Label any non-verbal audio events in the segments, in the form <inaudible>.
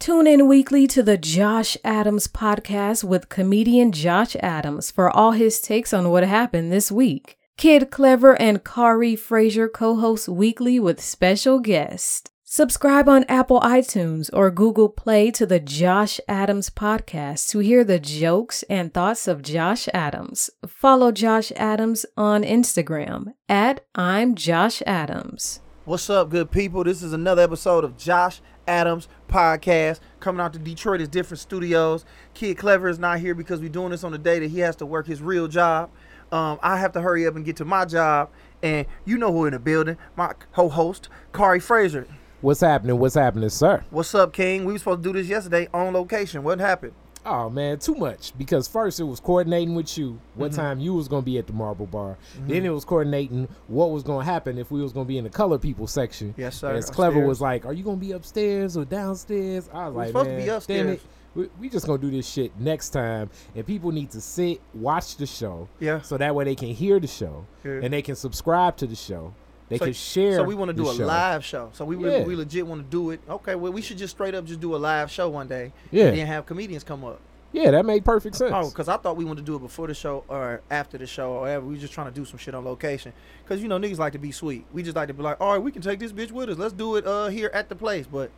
Tune in weekly to the Josh Adams podcast with comedian Josh Adams for all his takes on what happened this week. Kid Clever and Kari Frazier co host weekly with special guests. Subscribe on Apple iTunes or Google Play to the Josh Adams podcast to hear the jokes and thoughts of Josh Adams. Follow Josh Adams on Instagram at I'm Josh Adams. What's up, good people? This is another episode of Josh Adams Podcast coming out to Detroit. It's different studios. Kid Clever is not here because we're doing this on the day that he has to work his real job. Um, I have to hurry up and get to my job. And you know who in the building, my co-host, Kari Fraser. What's happening? What's happening, sir? What's up, King? We were supposed to do this yesterday on location. What happened? Oh man, too much. Because first it was coordinating with you what Mm-hmm. time you was gonna be at the Marble Bar. Then it was coordinating what was gonna happen if we was gonna be in the color people section. Yes, sir. As clever was like, "Are you gonna be upstairs or downstairs?" I was We're like, supposed to "Man, be damn upstairs." it, we, we just gonna do this shit next time." And people need to sit, watch the show, Yeah. so that way they can hear the show Yeah. and they can subscribe to the show. They so, can share. So we want to do a show. live show. So we Yeah. we legit want to do it. Okay, well we should just straight up just do a live show one day. Yeah. And then have comedians come up. Yeah, that made perfect sense. Oh, because I thought we wanted to do it before the show or after the show or whatever. We just trying to do some shit on location. Because, you know, niggas like to be sweet. We just like to be like, all right, we can take this bitch with us. Let's do it uh here at the place. But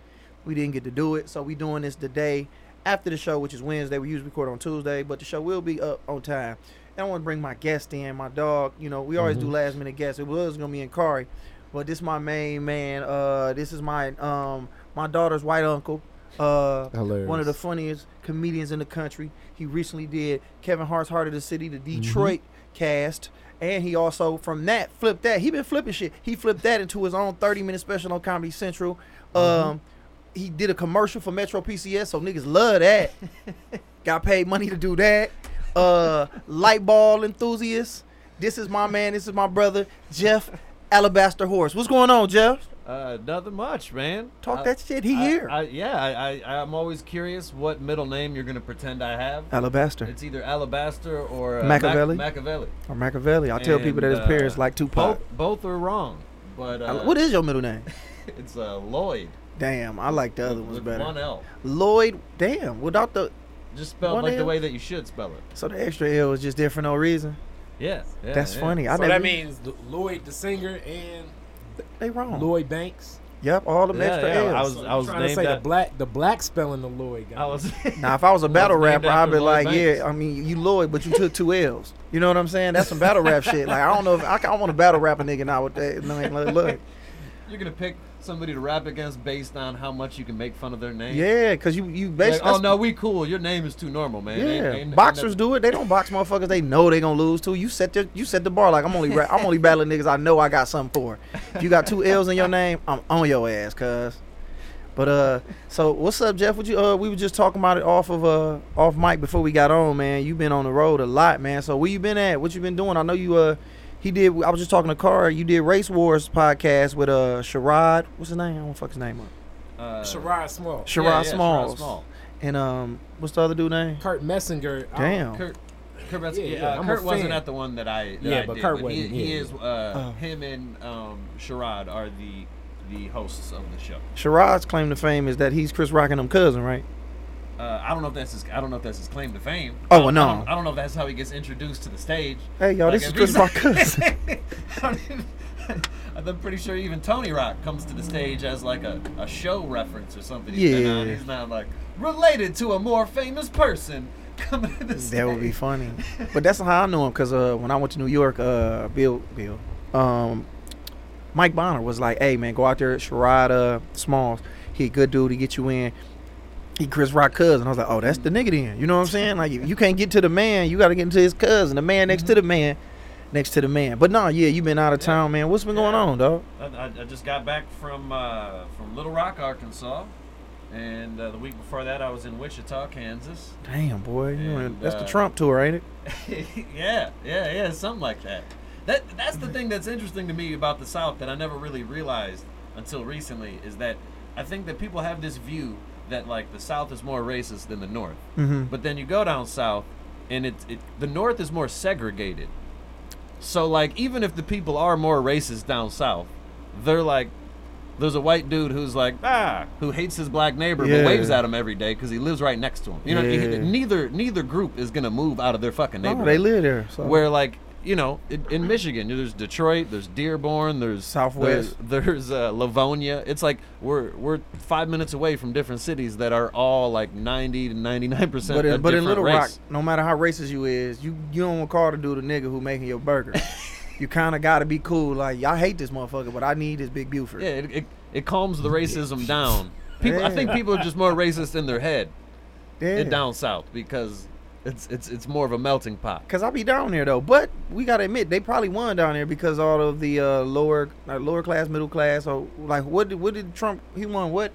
we didn't get to do it. So we doing this the day after the show, which is Wednesday. We usually record on Tuesday, but the show will be up on time. I want to bring my guest in, my dog. You know, we always do Mhm. last minute guests. It was going to be in Kari. But this my main man. Uh, This is my um my daughter's white uncle. Uh, Hilarious. one of the funniest comedians in the country. He recently did Kevin Hart's Hart of the City, the Detroit cast, and he also from that flipped that. He been flipping shit. He flipped that into his own 30 minute special on Comedy Central. Um, he did a commercial for Metro PCS, so niggas love that. <laughs> Got paid money to do that. Uh, light ball enthusiast. This is my man. This is my brother Jeff Alabaster Horst. What's going on, Jeff? Uh, nothing much, man. Talk I- that shit. He I- here. I, yeah, I, I, I'm always curious what middle name you're gonna pretend I have. Alabaster It's either Alabaster or uh, Machiavelli? Mac- Machiavelli. or Machiavelli. I tell people that his parents uh, like Tupac. Both, both are wrong, but uh, what is your middle name? <laughs> it's uh, Lloyd. Damn, I like the other ones better. one L. Lloyd. Damn, without the Just spelled One like the way that you should spell it. so the extra L is just there for no reason. Yeah, yeah That's yeah. funny. I so never. that means Lloyd the singer and they wrong. Lloyd Banks. Yep, all the Yeah, extra yeah, L's. I was- So I was trying to named say the black the black spelling of Lloyd. Guy. I was. <laughs> <laughs> now, if I was a battle Was rapper, I'd be Lloyd like, Banks. yeah. I mean, you Lloyd, but you took two L's. You know what I'm saying? That's some battle rap shit. Like, I don't know if I, I want to battle rap a nigga now with that name. Like, look, You're gonna pick somebody to rap against based on how much you can make fun of their name. yeah, because you you Like, basically. oh no, we cool. Your name is too normal, man. Yeah, Ain't- ain't- ain't boxers that- do it. They don't box motherfuckers. They know they gonna lose too. You set the you set the bar like I'm only ra- I'm only battling niggas I know I got something for. If you got two <laughs> L's in your name, I'm on your ass, cuz. But uh, so what's up, Jeff? What you uh, we were just talking about it off of uh off mic before we got on, man. You been on the road a lot, man. So where you been at? What you been doing? I know you uh. He did. I was just talking to Car. You did Race Wars podcast with uh Sherrod. What's his name? I don't fuck his name up. Uh, Sherrod Small. Sherrod yeah, yeah, Smalls. Small. And um, what's the other dude name? Kurt Metzger. I- Damn. Kurt, Kurt, Russell- Yeah, yeah, yeah, uh, Kurt wasn't at the one that I that Yeah, I but did, Kurt he, wasn't, he yeah. is uh, Oh. him and um, Sherrod are the the hosts of the show. Sherrod's claim to fame is that he's Chris Rock and them cousin, right? Uh, I don't know if that's his I don't know if that's his claim to fame. Oh, no. I don't, I don't know if that's how he gets introduced to the stage. Hey, y'all, Like, this is Chris he's- Rock cousin. <laughs> I don't even- <laughs> I'm pretty sure even Tony Rock comes to the stage as like a, a show reference or something. He's. Yeah. He's not like related to a more famous person <laughs> coming to the stage. that would be funny. But that's how I know him because uh, when I went to New York, uh, Bill, Bill, um, Mike Bonner was like, "Hey man, go out there, uh, Smalls. He a good dude to get you in." He Chris Rock cousin. I was like, "Oh, that's the nigga then." You know what I'm saying? Like, you can't get to the man, you got to get into his cousin, the man next to the man, next to the man. But no, yeah, you been out of Yeah. town, man. What's been going on, dog? I, I, just got back from uh, from Little Rock, Arkansas, and uh, the week before that I was in Wichita, Kansas. Damn, boy, And, that's the uh, Trump tour, ain't it? <laughs> yeah, yeah, yeah, something like that. That that's the thing that's interesting to me about the South that I never really realized until recently is that I think that people have this view that like the South is more racist than the North, Mm-hmm. but then you go down south and it, it the North is more segregated. So like even if the people are more racist down south, they're like there's a white dude who's like ah who hates his black neighbor Yeah. but waves at him every day because he lives right next to him. You know, Yeah. neither neither group is gonna move out of their fucking No, neighborhood. they live there. So. Where like you know in, in Michigan, there's Detroit, there's Dearborn, there's Southwest. there's, there's uh, Livonia. It's like we're we're five minutes away from different cities that are all like ninety to ninety nine percent. But in, but in Little race. Rock, no matter how racist you is, you you don't want to call the dude a nigga who making your burger. <laughs> you kind of got to be cool. Like y'all hate this motherfucker, but I need this big Buford. Yeah, it, it, it calms the racism down. People, I think people are just more racist in their head Yeah. and down south because it's it's it's more of a melting pot. Cause I be down there though, but we gotta admit they probably won down there because all of the uh, lower uh, lower class, middle class, or like what did what did Trump he won what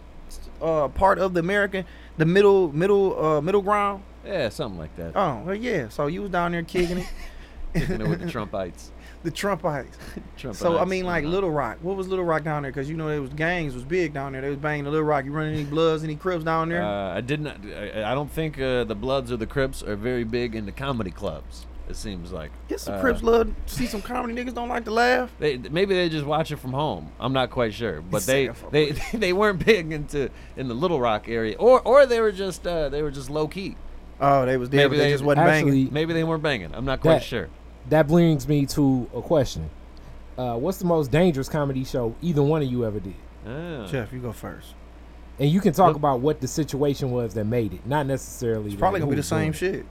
uh, part of the American the middle middle uh, middle ground? Yeah, something like that. Oh well, yeah. So you was down there kicking it, <laughs> Kicking it with the <laughs> Trumpites. The Trumpites. <laughs> Trumpites. So I mean, like. Little Rock. What was Little Rock down there? Because you know it was gangs was big down there. They was banging the Little Rock. You running any Bloods, any Crips down there? Uh, I did not. I, I don't think uh, the Bloods or the Crips are very big in the comedy clubs. It seems like. Get some Uh, Crips love see some comedy niggas don't like to laugh. They, maybe they just watch it from home. I'm not quite sure, but they Sick of they, <laughs> they weren't big into in the Little Rock area, or or they were just uh, they were just low key. Oh, they was there, Maybe but they, they- just wasn't banging. Maybe they weren't banging. I'm not quite That- sure. That brings me to a question. Uh, what's the most dangerous comedy show either one of you ever did? Ah. Jeff, you go first. And you can talk Look- about what the situation was that made it, not necessarily. It's probably gonna be the same doing shit.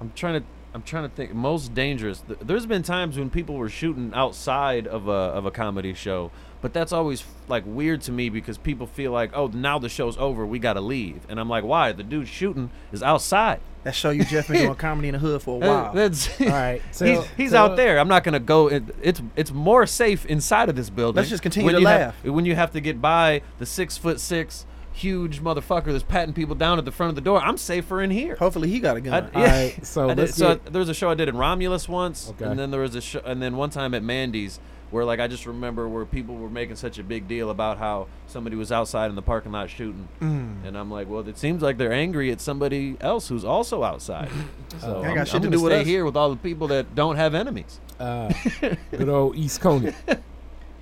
I'm trying to I'm trying to think most dangerous. There's been times when people were shooting outside of a of a comedy show, but that's always like weird to me because people feel like, "Oh, now the show's over, we got to leave." And I'm like, "Why? The dude shooting is outside." That show you Jeff been doing <laughs> comedy in the hood for a Uh, while. That's All right, <laughs> he's, he's tell- out there. I'm not gonna go. It, it's it's more safe inside of this building. Let's just continue when to you laugh. Have, when you have to get by the six foot six huge motherfucker that's patting people down at the front of the door, I'm safer in here. Hopefully he got a gun. I, All right, so did, so there was a show I did in Romulus once, Okay. and then there was a show, and then one time at Mandy's where like I just remember where people were making such a big deal about how somebody was outside in the parking lot shooting, Mm. and I'm like, well, it seems like they're angry at somebody else who's also outside. <laughs> So Ain't I'm, got shit I'm to gonna do with stay us. here with all the people that don't have enemies. uh, <laughs> good old East Coney. <laughs>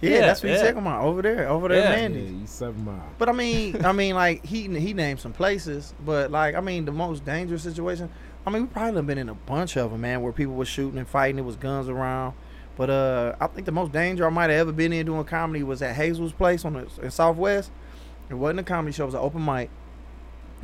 Yeah, Yeah, that's what he's yeah. talking about over there, over there, Yeah. yeah, Mandy's. East Seven Mile. But I mean, I mean, like he he named some places, but like I mean, the most dangerous situation. I mean, we probably done been in a bunch of them, man, where people were shooting and fighting. There was guns around. But uh, I think the most danger I might have ever been in doing comedy was at Hazel's place on the in Southwest. It wasn't a comedy show; it was an open mic.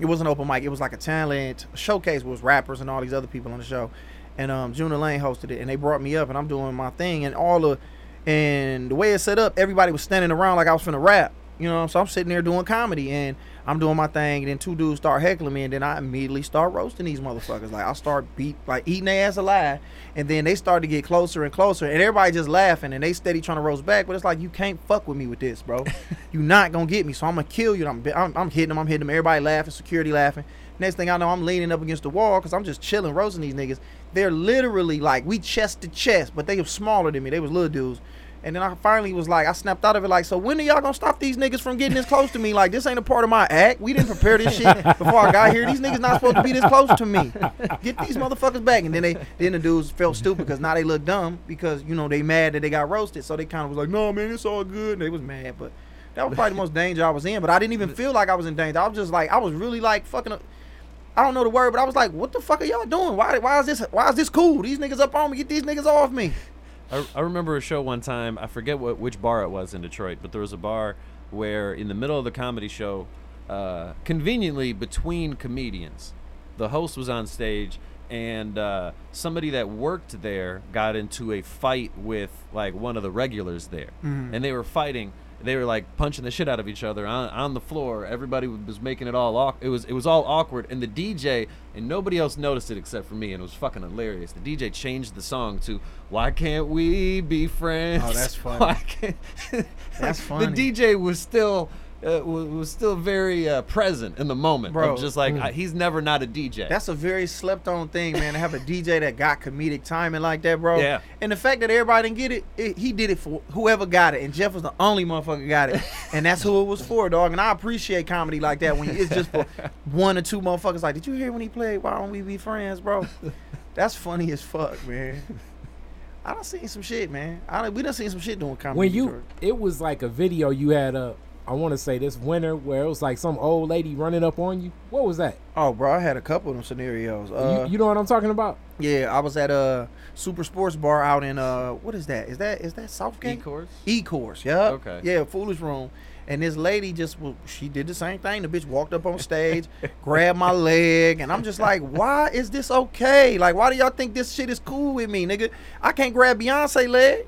It wasn't open mic; it was like a talent showcase with rappers and all these other people on the show. And um, Juna Lane hosted it, and they brought me up, and I'm doing my thing, and all the and the way it's set up, everybody was standing around like I was finna rap. You know, so I'm sitting there doing comedy and I'm doing my thing, and then two dudes start heckling me, and then I immediately start roasting these motherfuckers. Like I start beat, like eating their ass alive, and then they start to get closer and closer, and everybody just laughing, and they steady trying to roast back. But it's like you can't fuck with me with this, bro. <laughs> you not gonna get me, so I'm gonna kill you. I'm, I'm, I'm hitting them, I'm hitting them. Everybody laughing, security laughing. Next thing I know, I'm leaning up against the wall because I'm just chilling, roasting these niggas. They're literally like we chest to chest, but they were smaller than me. They was little dudes. And then I finally was like, I snapped out of it, like, so when are y'all gonna stop these niggas from getting this close to me? Like, this ain't a part of my act. We didn't prepare this shit <laughs> before I got here. These niggas not supposed to be this close to me. Get these motherfuckers back. And then they, then the dudes felt stupid because now they look dumb because you know they mad that they got roasted. So they kind of was like, no man, it's all good. And they was mad, but that was probably the most danger I was in. But I didn't even feel like I was in danger. I was just like, I was really like fucking. Up. I don't know the word, but I was like, what the fuck are y'all doing? Why, why is this, why is this cool? These niggas up on me. Get these niggas off me. I, I remember a show one time. I forget what which bar it was in Detroit, but there was a bar where in the middle of the comedy show, uh, conveniently between comedians, the host was on stage and uh, somebody that worked there got into a fight with like one of the regulars there, Mhm. and they were fighting. They were like punching the shit out of each other on, on the floor. Everybody was making it all awkward. It was it was all awkward, and the DJ and nobody else noticed it except for me, and it was fucking hilarious. The DJ changed the song to "Why Can't We Be Friends?" Oh, that's funny. <laughs> Why can't- That's <laughs> funny. The DJ was still uh, was, was still very uh, present in the moment. Bro. just like Mm. I, he's never not a DJ. That's a very slept on thing, man. To have a DJ that got comedic timing like that, bro. Yeah. And the fact that everybody didn't get it, it, he did it for whoever got it, and Jeff was the only motherfucker got it, <laughs> and that's who it was for, dog. And I appreciate comedy like that when it's just for one or two motherfuckers. Like, did you hear when he played "Why Don't We Be Friends," bro? That's funny as fuck, man. I done seen some shit, man. I done, we done seen some shit doing comedy. when you Detroit. it was like a video you had up I want to say this winter where it was like some old lady running up on you. What was that? Oh, bro, I had a couple of them scenarios. Uh, you, you know what I'm talking about? yeah, I was at a super sports bar out in uh, what is that? Is that is that Southgate? Ecorse? E course, yeah. Okay. Yeah, foolish room. And this lady just well, she did the same thing. The bitch walked up on stage, <laughs> grabbed my leg, and I'm just like, why is this okay? Like, why do y'all think this shit is cool with me, nigga? I can't grab Beyonce leg.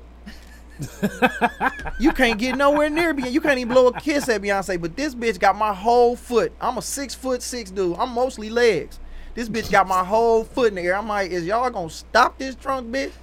<laughs> you can't get nowhere near Beyonce. You can't even blow a kiss at Beyonce. But this bitch got my whole foot. I'm a six foot six dude. I'm mostly legs. This bitch got my whole foot in the air. I'm like, is y'all gonna stop this drunk bitch?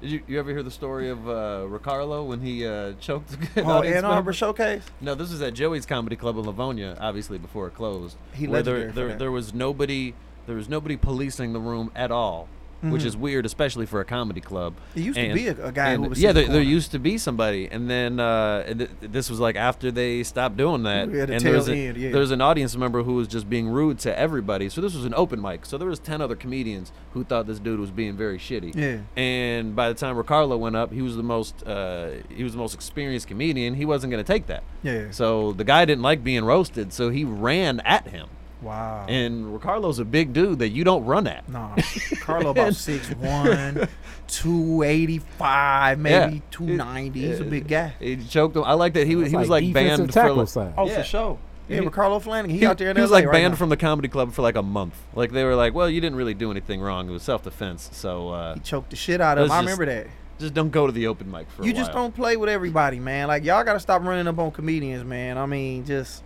Did you, you ever hear the story of uh, Ricardo when he uh, choked an <laughs> Oh, Ann Arbor? Showcase. No, this was at Joey's Comedy Club in Livonia, obviously before it closed. He where there, there, there was nobody there was nobody policing the room at all, which is weird, especially for a comedy club. It used to be a, a guy and- who was yeah, in the there, there used to be somebody, and then uh, and th- this was like after they stopped doing that, Yeah, the and there was, tail a, yeah. there was an audience member who was just being rude to everybody. So this was an open mic, so there was ten other comedians who thought this dude was being very shitty. Yeah. And by the time Ricardo went up, he was the most uh, he was the most experienced comedian. He wasn't going to take that. Yeah. So the guy didn't like being roasted, so he ran at him. Wow. And Ricardo's a big dude that you don't run at. Nah, <laughs> Carlo about 6'1", 285, maybe Yeah. 290. He's a big guy. He choked him. I like that he was he was like defensive banned for tackle like, side. Oh, Yeah. for sure. Yeah, He- Ricardo Flanagan. He, he, out there in he was LA like right banned now. from the comedy club for like a month. Like they were like, well, you didn't really do anything wrong. It was self defense. So uh, He choked the shit out of him. Let's I remember that. just don't go to the open mic for You a just while. don't play with everybody, man. Like y'all gotta stop running up on comedians, man. I mean, just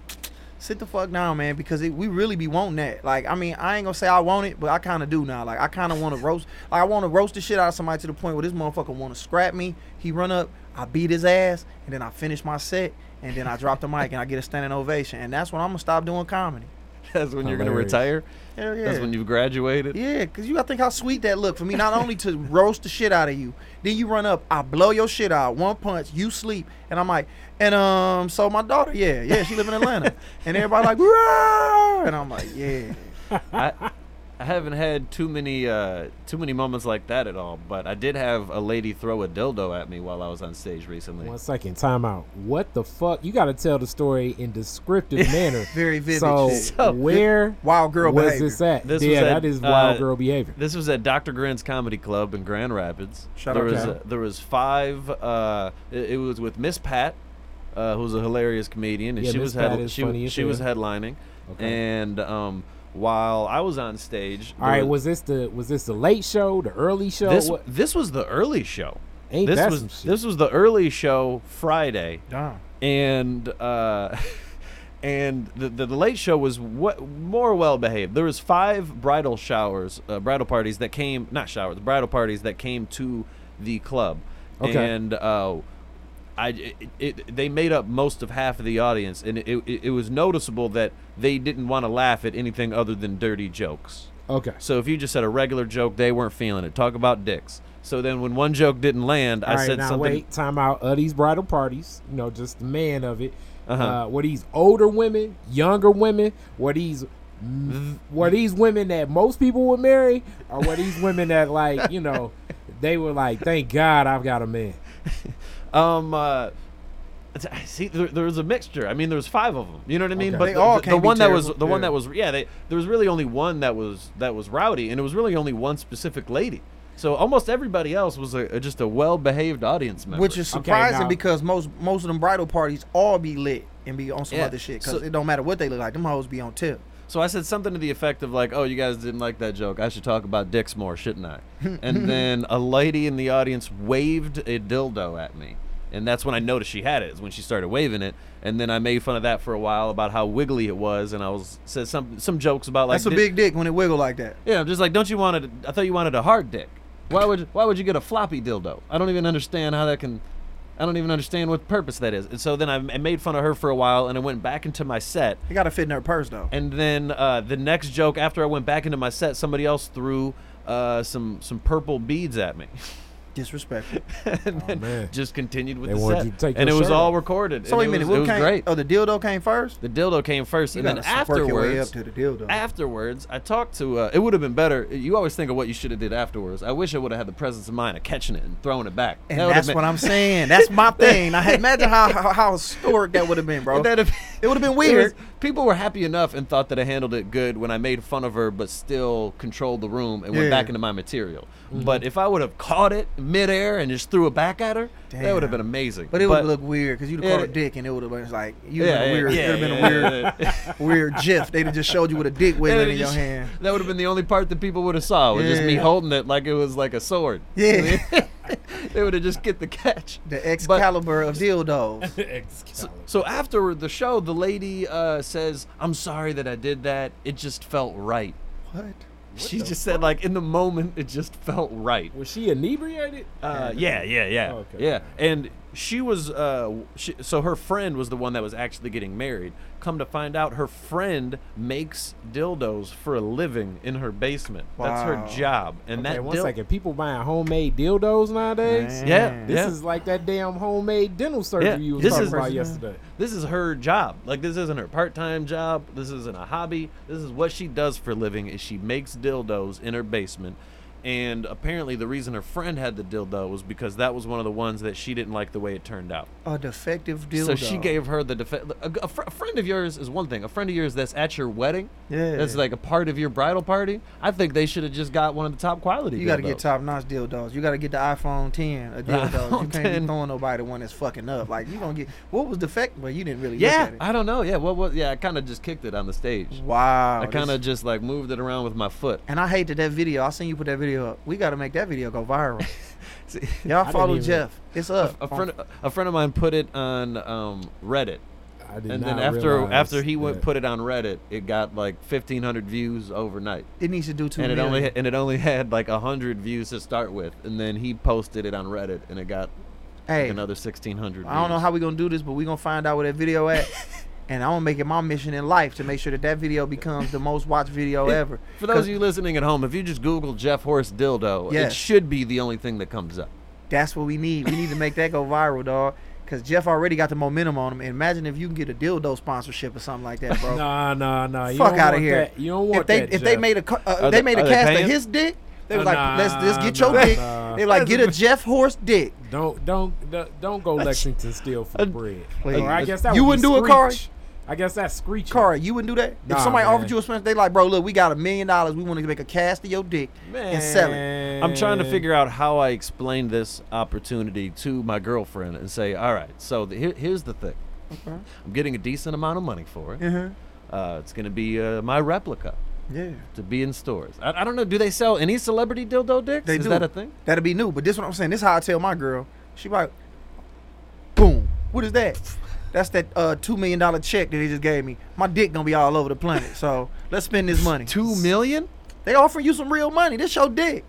sit the fuck down, man, because it, we really be wanting that. Like, I mean, I ain't gonna say I want it, but I kind of do now. Like, I kind of want to roast. Like, I want to roast the shit out of somebody to the point where this motherfucker want to scrap me. He run up, I beat his ass, and then I finish my set, and then I drop the mic and I get a standing ovation, and that's when I'm gonna stop doing comedy. That's when you're gonna retire. Hell yeah. That's when you've graduated. Yeah, cause you gotta think how sweet that looked for me. Not only to roast the shit out of you, then you run up, I blow your shit out, one punch, you sleep, and I'm like, and um, so my daughter, yeah, yeah, she live in Atlanta, and everybody like, "Roar!" and I'm like, yeah, I, I haven't had too many uh, too many moments like that at all, but I did have a lady throw a dildo at me while I was on stage recently. One second, time out. What the fuck? You got to tell the story in descriptive <laughs> manner. very vivid. So. <laughs> So- where Wild girl was behavior. this at? This yeah, was at, that is wild uh, girl behavior. This was at Dr. Grin's Comedy Club in Grand Rapids. Shout there out was to uh, there was five. Uh, it, it was with Miss Pat, uh, who's a hilarious comedian, and Yeah, she Miss was head, she, she was headlining, Okay. and um, while I was on stage, All right, right, was this the was this the late show, the early show? this What- this was the early show. ain't this was this was the early show Friday. Damn. and uh, <laughs> and the, the the late show was what more well behaved. There was five bridal showers, uh, bridal parties that came not showers, bridal parties that came to the club, Okay. and uh, I it, it, they made up most of half of the audience, and it, it, it was noticeable that they didn't want to laugh at anything other than dirty jokes. okay. So if you just said a regular joke, they weren't feeling it. Talk about dicks. So then when one joke didn't land, I All right, said now something. wait, time out. Of these bridal parties, you know, just the man of it. Uh-huh. Uh, were these older women, younger women? Were these were these women that most people would marry, or were these women that like you know <laughs> they were like, thank God I've got a man. <laughs> Um, uh, see, there, there was a mixture. I mean, there was five of them. You know what I mean? Okay. But They the, all the, the one that was terrible. the one that was yeah, they, there was really only one that was that was rowdy, and it was really only one specific lady. So almost everybody else was a, a- just a well-behaved audience member. Which is Okay, surprising now- because most most of them bridal parties all be lit and be on some Yeah, other shit because so- it don't matter what they look like. Them hoes be on tip. So I said something to the effect of like, "Oh, you guys didn't like that joke. I should talk about dicks more, shouldn't I?" <laughs> and then a lady in the audience waved a dildo at me, and that's when I noticed she had it. Is when she started waving it, and then I made fun of that for a while about how wiggly it was, and I was said some some jokes about like That's a di- big dick when it wiggle like that. Yeah, I'm just like, don't you want it? I thought you wanted a hard dick. Why would why would you get a floppy dildo? I don't even understand how that can. I don't even understand what purpose that is. And so then I, I made fun of her for a while, and I went back into my set. It gotta fit in her purse though. And then uh, the next joke after I went back into my set, somebody else threw uh, some some purple beads at me. <laughs> Disrespectful. <laughs> and Oh, then man. just continued with They the wanted set. you to take and it your was shirt all off. recorded. So and wait a it minute, was, what it was came? great. Oh, the dildo came first. The dildo came first, You and then gotta support your way up afterwards, to the dildo. afterwards, I talked to. Uh, it would have been better. You always think of what you should have did afterwards. I wish I would have had the presence of mind of catching it and throwing it back. and That that's been- what I'm saying. That's my <laughs> thing. I had imagine how how, how historic that would have been, bro. That'd have- It would have been <laughs> weird. People were happy enough and thought that I handled it good when I made fun of her, but still controlled the room and went back into my material. Mm-hmm. But if I would have caught it midair and just threw it back at her, that would have been amazing. But it would look weird because you'd have Yeah, caught a it- dick and it would have been like you yeah, been yeah, weird. yeah, it would have been a weird, yeah. weird gif. They'd have just showed you with a dick it in your hand. That would have been the only part that people would have saw. Was just me holding it like it was like a sword. Yeah. <laughs> they would have just get the catch. The Excalibur of dildos. <laughs> So, Excalibur. so after the show, the lady uh, says, "I'm sorry that I did that. It just felt right." What? she the just said, like in the moment, it just felt right. Was she inebriated? Uh, yeah, yeah, yeah, Okay. yeah. And she was, uh, she, so her friend was the one that was actually getting married. Come to find out, her friend makes dildos for a living in her basement. That's her job. And okay, that one dil- second. People buying homemade dildos nowadays. Man. Yeah, This yeah. is like that damn homemade dental surgery Yeah, you was this talking is- about yesterday. This is her job. Like this isn't her part-time job. This isn't a hobby. This is what she does for a living. Is she makes dildos in her basement. And apparently, the reason her friend had the dildo was because that was one of the ones that she didn't like the way it turned out. A defective dildo. So she gave her the defe- a, a, fr- a friend of yours is one thing. A friend of yours that's at your wedding, Yeah. that's like a part of your bridal party. I think they should have just got one of the top quality. You got to get top notch dildos. You got to get the iPhone 10 a dildos. you can't 10. be throwing nobody one that's fucking up. Like you gonna get what was defective? Well, you didn't really Yeah, look at it. I don't know. Yeah, what? What? Yeah, I kind of just kicked it on the stage. wow. I kind of just like moved it around with my foot. and I hated that video. I seen you put that video up. We got to make that video go viral. <laughs> See, Y'all didn't follow even- Jeff. It's up. a friend, a friend of mine put it on um, Reddit, I did and not then after realize after he went that. put it on Reddit, it got like fifteen hundred views overnight, it needs to do two and it million. only and it only <laughs> had like hundred views to start with, and then he posted it on Reddit, and it got hey, another sixteen hundred. I don't know how we gonna do this, but we gonna find out where that video at. <laughs> and I'm gonna make it my mission in life to make sure that that video becomes the most watched video ever. For those of you listening at home, if you just Google Jeff Horst dildo, Yes. it should be the only thing that comes up. That's what we need. We need to make that go viral, dog. Cause Jeff already got the momentum on him. And imagine if you can get a dildo sponsorship or something like that, bro. <laughs> Nah, nah, nah. You Fuck out of here. That. You don't want if they that. if they made a uh, they they- made a cast of his dick, they was Uh, like, let's let's get your nah, dick. nah. They like get a Jeff Horst dick. Don't don't don't- don't go Lexington steal for bread. please. Or I guess that You would wouldn't be do it, Corey? Screech. I guess that's screeching. Cara, you wouldn't do that? Nah, if somebody man. offered you a sponsor, they like, bro, look, we got a million dollars. We want to make a cast of your dick and sell it. I'm trying to figure out how I explain this opportunity to my girlfriend and say, all right, so the, here, here's the thing. Okay. I'm getting a decent amount of money for it. Uh-huh. Uh, it's going to be uh, my replica Yeah. to be in stores. I, I don't know. Do they sell any celebrity dildo dicks? They Is do. that a thing? That'll be new. But this what I'm saying. This is how I tell my girl. She like, boom. What is that? That's that uh, two million dollar check that they just gave me. My dick gonna be all over the planet. So let's spend this money. Two million? They offering you some real money. This your dick.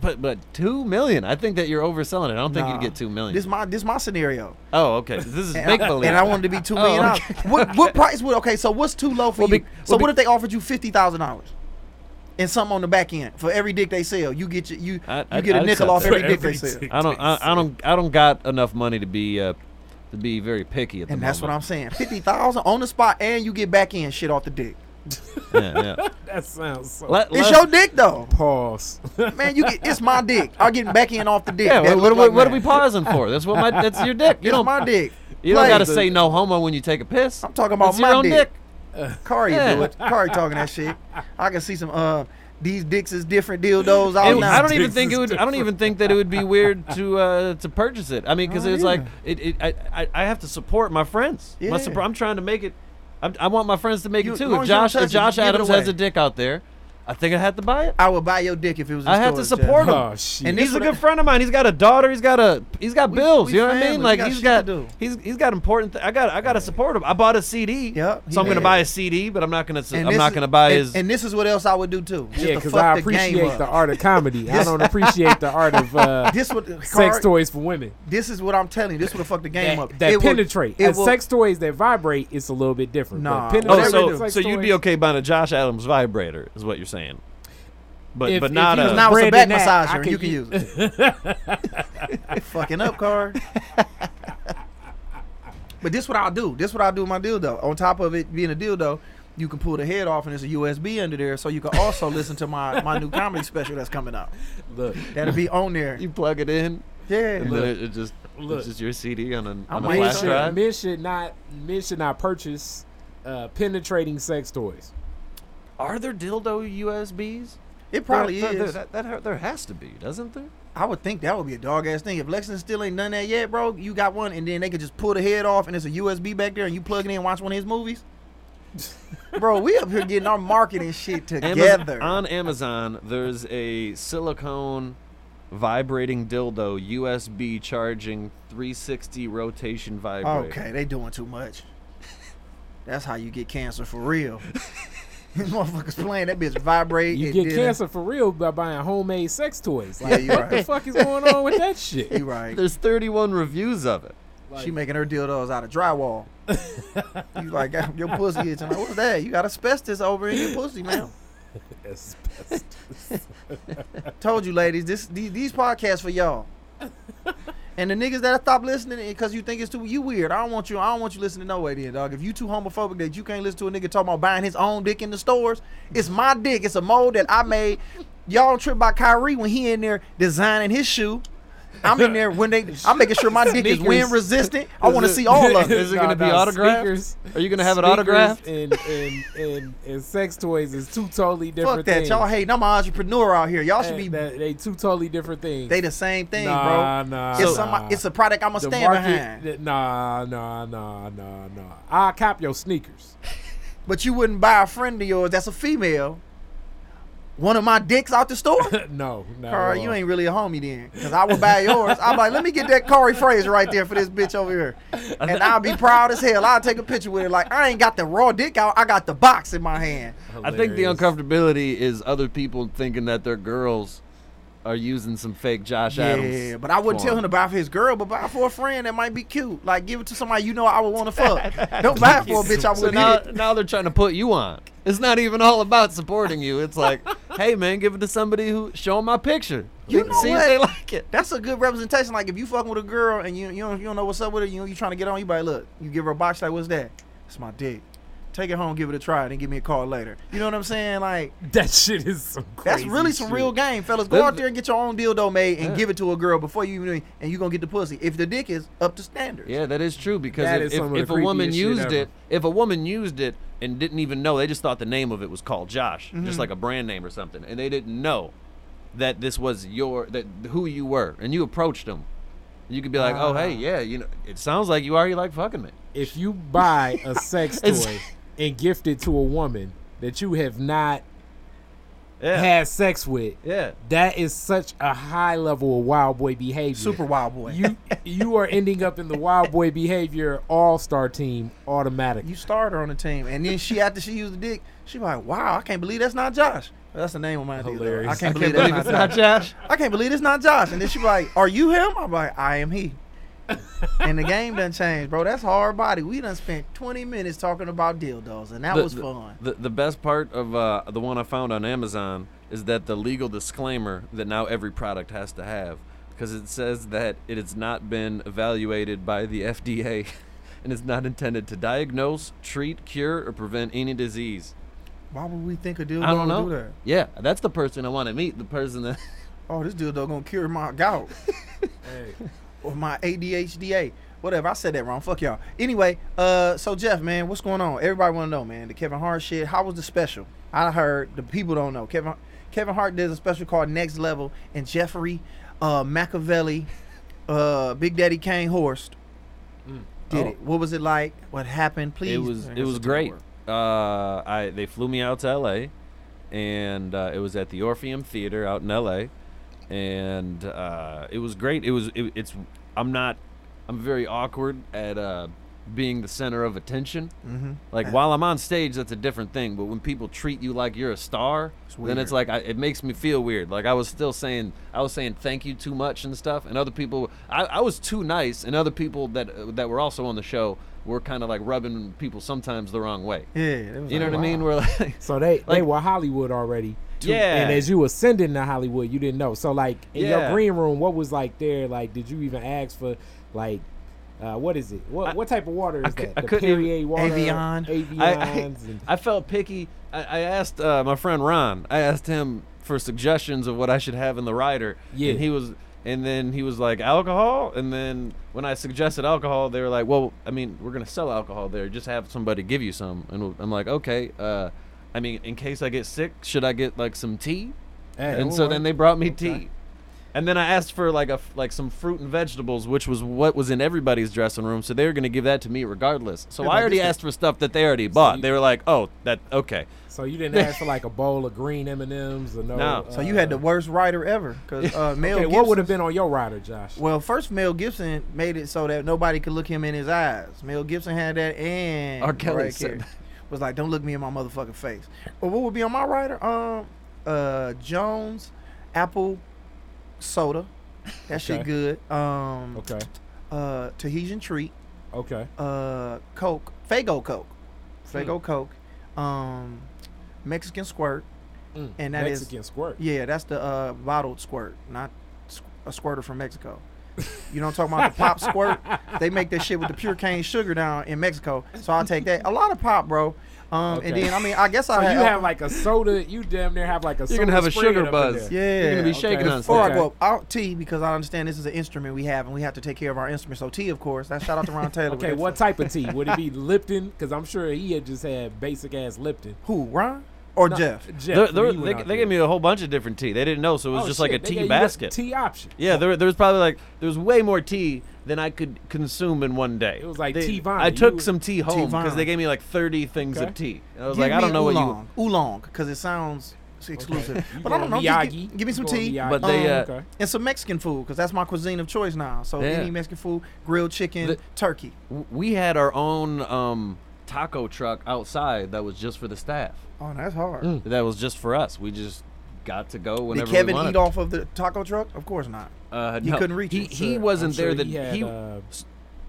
But but two million? I think that you're overselling it. I don't think Nah. you'd get two million. This my this my scenario. oh, okay. This is And make I, believe. and I wanted to be two million dollars. <laughs> okay. What what price would okay? So what's too low for Well, you? be- so well, what be- if they offered you fifty thousand dollars? And something on the back end for every dick they sell, you get your, you I- you I'd- get a I'd nickel accept off that. every dick they sell. I don't. I, I don't. I don't got enough money to be uh, to be very picky at the And moment. that's what I'm saying. Fifty thousand on the spot, and you get back in shit off the dick. Yeah, yeah. <laughs> That sounds so. Let, It's let- your dick though, Pause. <laughs> man. You get it's my dick. I'm getting back in off the dick. Yeah. What, what, like what are we pausing for? That's what my. That's your dick. You It's don't. my dick. You don't got to say no homo when you take a piss. I'm talking about It's my your own dick. dick. Kari Yeah. do it. Kari talking that shit. I can see some uh these dicks is different dildos all It- now. I don't even think it is would. I don't even think that it would be weird to uh, to purchase it. I mean, because Oh, it's yeah. like it, it, I, I I have to support my friends. My Yeah. support, I'm trying to make it. I'm, I want my friends to make You- it too. If as you don't Josh, if Josh it Adams has a dick out there, I think I had to buy it. I would buy your dick if it was. I have to support Jeff. him. Oh shit. And he's a what I- good friend of mine. He's got a daughter. He's got a he's got We- bills. we you know what I mean? Like got he's shit got to do. he's he's got important. Th- I got I got to support him. I bought a CD. Yep, So I'm gonna buy a CD, but I'm not gonna. su- And I'm not gonna buy and, his. And this is what else I would do too. Just yeah, because I appreciate up. the art of comedy. <laughs> I don't appreciate the art of uh, <laughs> This what sex Kari, toys for women. This is what I'm telling you. This would have fucked the game That, up. that It penetrate. it And will- sex toys that vibrate, it's a little bit different. Nah. But oh, so so you'd be okay buying a Josh Adams vibrator, is what you're saying? But If- but if not he a was now it's a Brandon back Knapp, I massager, and could you can use it. <laughs> Fucking up, car. <laughs> but this what I'll do. This what I'll do with my dildo. On top of it being a dildo, you can pull the head off and there's a USB under there, so you can also <laughs> listen to my my new comedy special that's coming out. Look, That'll be on there. you plug it in Yeah. and then it, it just Look. it's just your CD on a, I on a might men flash say- drive. men should not men should not purchase uh, penetrating sex toys. Are there dildo USBs? It probably there, there- is. That, that, there has to be, doesn't there? I would think that would be a dog ass thing. If Lexington still ain't done that yet, bro, you got one, and then they could just pull the head off, and there's a USB back there, and you plug it in and watch one of his movies. <laughs> bro, we up here getting our marketing shit Amaz- together. on Amazon, there's a silicone vibrating dildo USB charging 360 rotation vibrator. Okay, they doing too much. <laughs> That's how you get cancer for real. <laughs> These motherfuckers playing that bitch vibrate. You get then- cancer for real by buying homemade sex toys. Like, Yeah, you what the fuck is going on with that <laughs> shit? You right. There's 31 reviews of it. she making her dildos out of drywall. <laughs> you like "God, your pussy itching. Like, what's that? You got asbestos over in your pussy, man. <laughs> Told you, ladies, this these, these podcasts for y'all. And the niggas that stop listening because you think it's too you weird. I don't want you. I don't want you listening no way, then, dog. If you too homophobic that you can't listen to a nigga talking about buying his own dick in the stores, it's my dick. It's a mold that I made. Y'all trip by Kyrie when he in there designing his shoe. <laughs> I'm in there when they. I'm making sure my dick is wind resistant. I want to see all of it. Is it gonna be autographed? Sneakers, Are you gonna have it sneakers autographed? And, and, and, and sex toys is two totally different Fuck that, things. y'all hating. I'm an entrepreneur out here. Y'all should be. that- they two totally different things. They the same thing, nah, bro. Nah, It's nah. some. It's a product I'ma The stand market- behind. th- Nah, nah, nah, nah, nah. I'll cop your sneakers. <laughs> But you wouldn't buy a friend of yours that's a female. One of my dicks out the store. <laughs> no, no. Carl, you ain't really a homie then. Because I would buy yours. I'm like, let me get that Corey Fraser right there for this bitch over here. And I'll be proud as hell. I'll take a picture with it. Like, I ain't got the raw dick out. I got the box in my hand. I think the uncomfortability is other people thinking that their girls are using some fake Josh Adams. Yeah, but I wouldn't tell him to buy for his girl, but buy for a friend that might be cute. Like, give it to somebody you know I would want to <laughs> fuck. Don't buy it for a bitch I So would now, need. now they're trying to put you on. It's not even all about supporting you. It's like, <laughs> hey man, give it to somebody who show 'em my picture. You know See what? if they like it. That's a good representation. Like if you fucking with a girl and you you don't, you don't know what's up with her, you know you trying to get on, you like look, you give her a box like what's that? It's my dick. Take it home, give it a try, then give me a call later. You know what I'm saying? Like That shit is some that's really some shit. real game, fellas. Go out there and get your own dildo made and Yeah. give it to a girl before you even and you are gonna get the pussy. If the dick is up to standards. Yeah, that is true because That if, is if, some of the if a woman used it, if a woman used it and didn't even know, they just thought the name of it was called Josh, Mm-hmm. just like a brand name or something, and they didn't know that this was your that who you were, and you approached them. You could be like, "Oh, hey, Ah. yeah, you know, it sounds like you already like fucking me." If you buy a sex <laughs> toy and gift it to a woman that you have not Yeah, had sex with, yeah. that is such a high level of wild boy behavior. Super wild boy. You you are ending up in the wild boy behavior all star team automatically. You start her on the team, and then she after she used the dick, she like, "Wow, I can't believe that's not Josh." That's the name of my dildo. Hilarious. I can't I believe can't that's believe it's not not Josh. Josh. I can't believe it's not Josh. And then she like, "Are you him?" I'm like, "I am he." <laughs> and the game done changed, bro. That's hard body. We done spent 20 minutes talking about dildos, and that The- was the- fun. The, the best part of uh, the one I found on Amazon is that the legal disclaimer that now every product has to have because it says that it has not been evaluated by the FDA <laughs> and is not intended to diagnose, treat, cure, or prevent any disease. Why would we think a dildo I don't would do know. that? Yeah, that's the person I want to meet. The person that Oh, this dildo gonna cure my gout <laughs> or my ADHDA. Whatever, I said that wrong. Fuck y'all. Anyway, uh, so Jeff, man, what's going on? Everybody want to know, man. The Kevin Hart shit. How was the special? I heard the people don't know. Kevin Kevin Hart did a special called Next Level, and Jeffrey uh, Machiavelli, uh, Big Daddy Kane Horst did Oh. it. What was it like? What happened? Please. it was it was great. Uh, I they flew me out to L.A. and uh, it was at the Orpheum Theater out in L.A. and uh, it was great. It was it, it's I'm not I'm very awkward at uh, being the center of attention. Mhm. Like while I'm on stage, that's a different thing. But when people treat you like you're a star, It's then it's like I, it makes me feel weird. Like I was still saying, I was saying thank you too much and stuff, and other people, I, I was too nice, and other people that that were also on the show were kind of like rubbing people sometimes the wrong way. Yeah, it was You know like, what I mean? We're like, <laughs> So they they were Hollywood already. to, Yeah. and as you ascending to Hollywood, you didn't know. So like in your green room, what was like there? Like, did you even ask for like? Uh, what is it? What I- what type of water is I cou- that? I the couldn't even- Perrier water, Evian. Avions, I, I, I felt picky. I, I asked uh, my friend Ron. I asked him for suggestions of what I should have in the rider. Yeah. And he was, and then he was like alcohol. And then when I suggested alcohol, they were like, "Well, I mean, we're gonna sell alcohol there. Just have somebody give you some." And I'm like, "Okay. Uh, I mean, in case I get sick, should I get like some tea?" Hey, and so alright. then they brought me Okay. tea. And then I asked for like a f- like some fruit and vegetables, which was what was in everybody's dressing room. So they were gonna give that to me regardless. So Yeah, I already asked for stuff that they already bought. you- they were like, "Oh, that okay." So you didn't <laughs> ask for like a bowl of green M and M's or no? No. So you had the uh, worst writer ever, because uh, <laughs> Mel Okay, what would have been on your rider, Josh? Well, first Mel Gibson made it so that nobody could look him in his eyes. Mel Gibson had that, and R. Kelly Mariah said Carey was like, "Don't look me in my motherfucking face." But what would be on my rider? Um, uh, Jones, apple, soda. That shit good. Um, okay, uh, Tahitian treat. okay, Uh, Coke, Faygo Coke. Faygo Coke. Um, Mexican squirt. Mm, And that is- Mexican squirt. Yeah, that's the uh, bottled squirt, not squ- a squirter from Mexico. You know I'm talking about? The pop squirt. <laughs> They make that shit with the pure cane sugar down in Mexico. So I'll take that. A lot of pop, bro. Um, and then I mean, I guess So I you have like a soda. You damn near have like a. You're soda gonna have a sugar up buzz. yeah. You're gonna be Okay. shaking on Before stuff. I go up, out tea because I understand this is an instrument we have and we have to take care of our instrument. So tea, of course. That shout out to Ron Taylor. Okay, what type of tea? Would it be <laughs> Lipton? Because I'm sure he had just had basic ass Lipton. Who? Ron or No, Jeff? Jeff. They're- they're- they, they gave me a whole bunch of different tea. They didn't know, so it was Oh, just like a they tea basket. Tea option. Yeah, there, there was probably like there was way more tea than I could consume in one day. It was like They- tea vine. I took You- some tea home because they gave me like 30 things Okay. of tea. And I was Give like, I don't know what you. oolong. Oolong, because it sounds exclusive. You But I don't know. going Miyagi? gi- give, me some tea. Miyagi? But they, um, uh, okay. and some Mexican food because that's my cuisine of choice now. So Yeah. any Mexican food, grilled chicken, The- turkey. We had our own um, taco truck outside that was just for the staff. Oh, that's hard. Mm. That was just for us. We just got to go whenever Did Kevin we eat off of the taco truck? Of course not. Uh, He no, couldn't reach He, it. he Sure, wasn't I'm sure there. That he he, uh,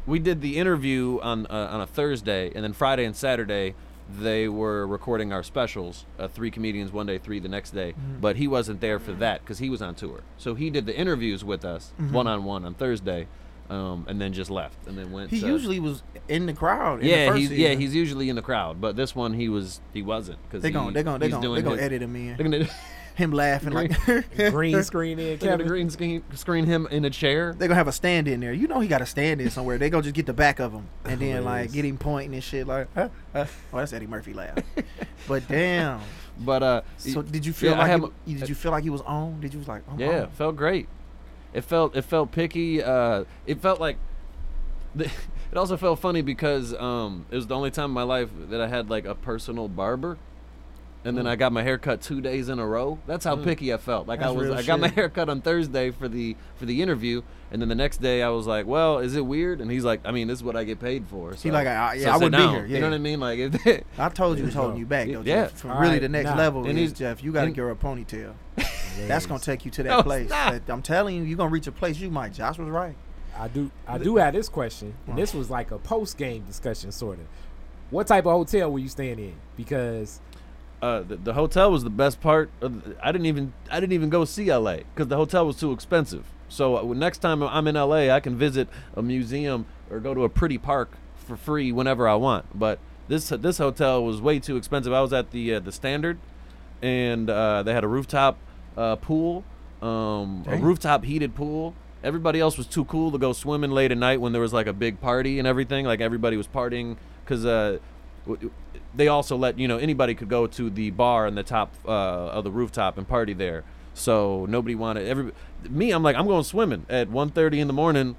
we did the interview on uh, on a Thursday, and then Friday and Saturday they were recording our specials. Uh, three comedians one day, three the next day. Mm-hmm. But he wasn't there for that because he was on tour. So he did the interviews with us one on one on Thursday, um, and then just left and then went. He to- usually was in the crowd. In the yeah, first he's yeah he's usually in the crowd, but this one he was he wasn't because They gonna they gonna they he's gonna doing they gonna his- edit him in. They're gonna, Him laughing like green <laughs> screen in they're gonna green screen, screen him in a chair. They're gonna have a stand in there. You know he got a stand in somewhere. They gonna just get the back of him and then like get him pointing and shit like. Huh, huh. Oh, that's Eddie Murphy laugh. <laughs> but damn. But uh, So did you feel yeah, I like have- he, did you feel like he was on? Did you was like oh, Yeah, it felt great. It felt it felt picky. Uh, it felt like. The, <laughs> it also felt funny because um, it was the only time in my life that I had like a personal barber, and then I got my hair cut two days in a row. That's how Mm. picky I felt. Like I was, real I got my shit. hair cut on Thursday for the for the interview, and then the next day I was like, "Well, is it weird?" And he's like, "I mean, this is what I get paid for." So, like, I- yeah, so I sit wouldn't be down. here, You know what I mean? Like, if I told you it was holding you back, though, Yeah. Jeff. From All really right, the next nah. level And is he's- Jeff. You got to and- get her a ponytail. <laughs> That's gonna take you to <laughs> No, that it's place. not. That- I'm telling you, you're gonna reach a place you might. Josh was right. I do I do have this question, and this was like a post game discussion sort of. What type of hotel were you staying in? Because uh, the, the hotel was the best part. Of the, I didn't even I didn't even go see LA because the hotel was too expensive. So uh, next time I'm in LA, I can visit a museum or go to a pretty park for free whenever I want. But this this hotel was way too expensive. I was at the uh, the Standard, and uh, they had a rooftop uh, pool, um, a rooftop heated pool. Everybody else was too cool to go swimming late at night when there was like a big party and everything. Like everybody was partying because uh, they also let you know anybody could go to the bar on the top uh, of the rooftop and party there. So nobody wanted every me. I'm like I'm going swimming at 1:30 in the morning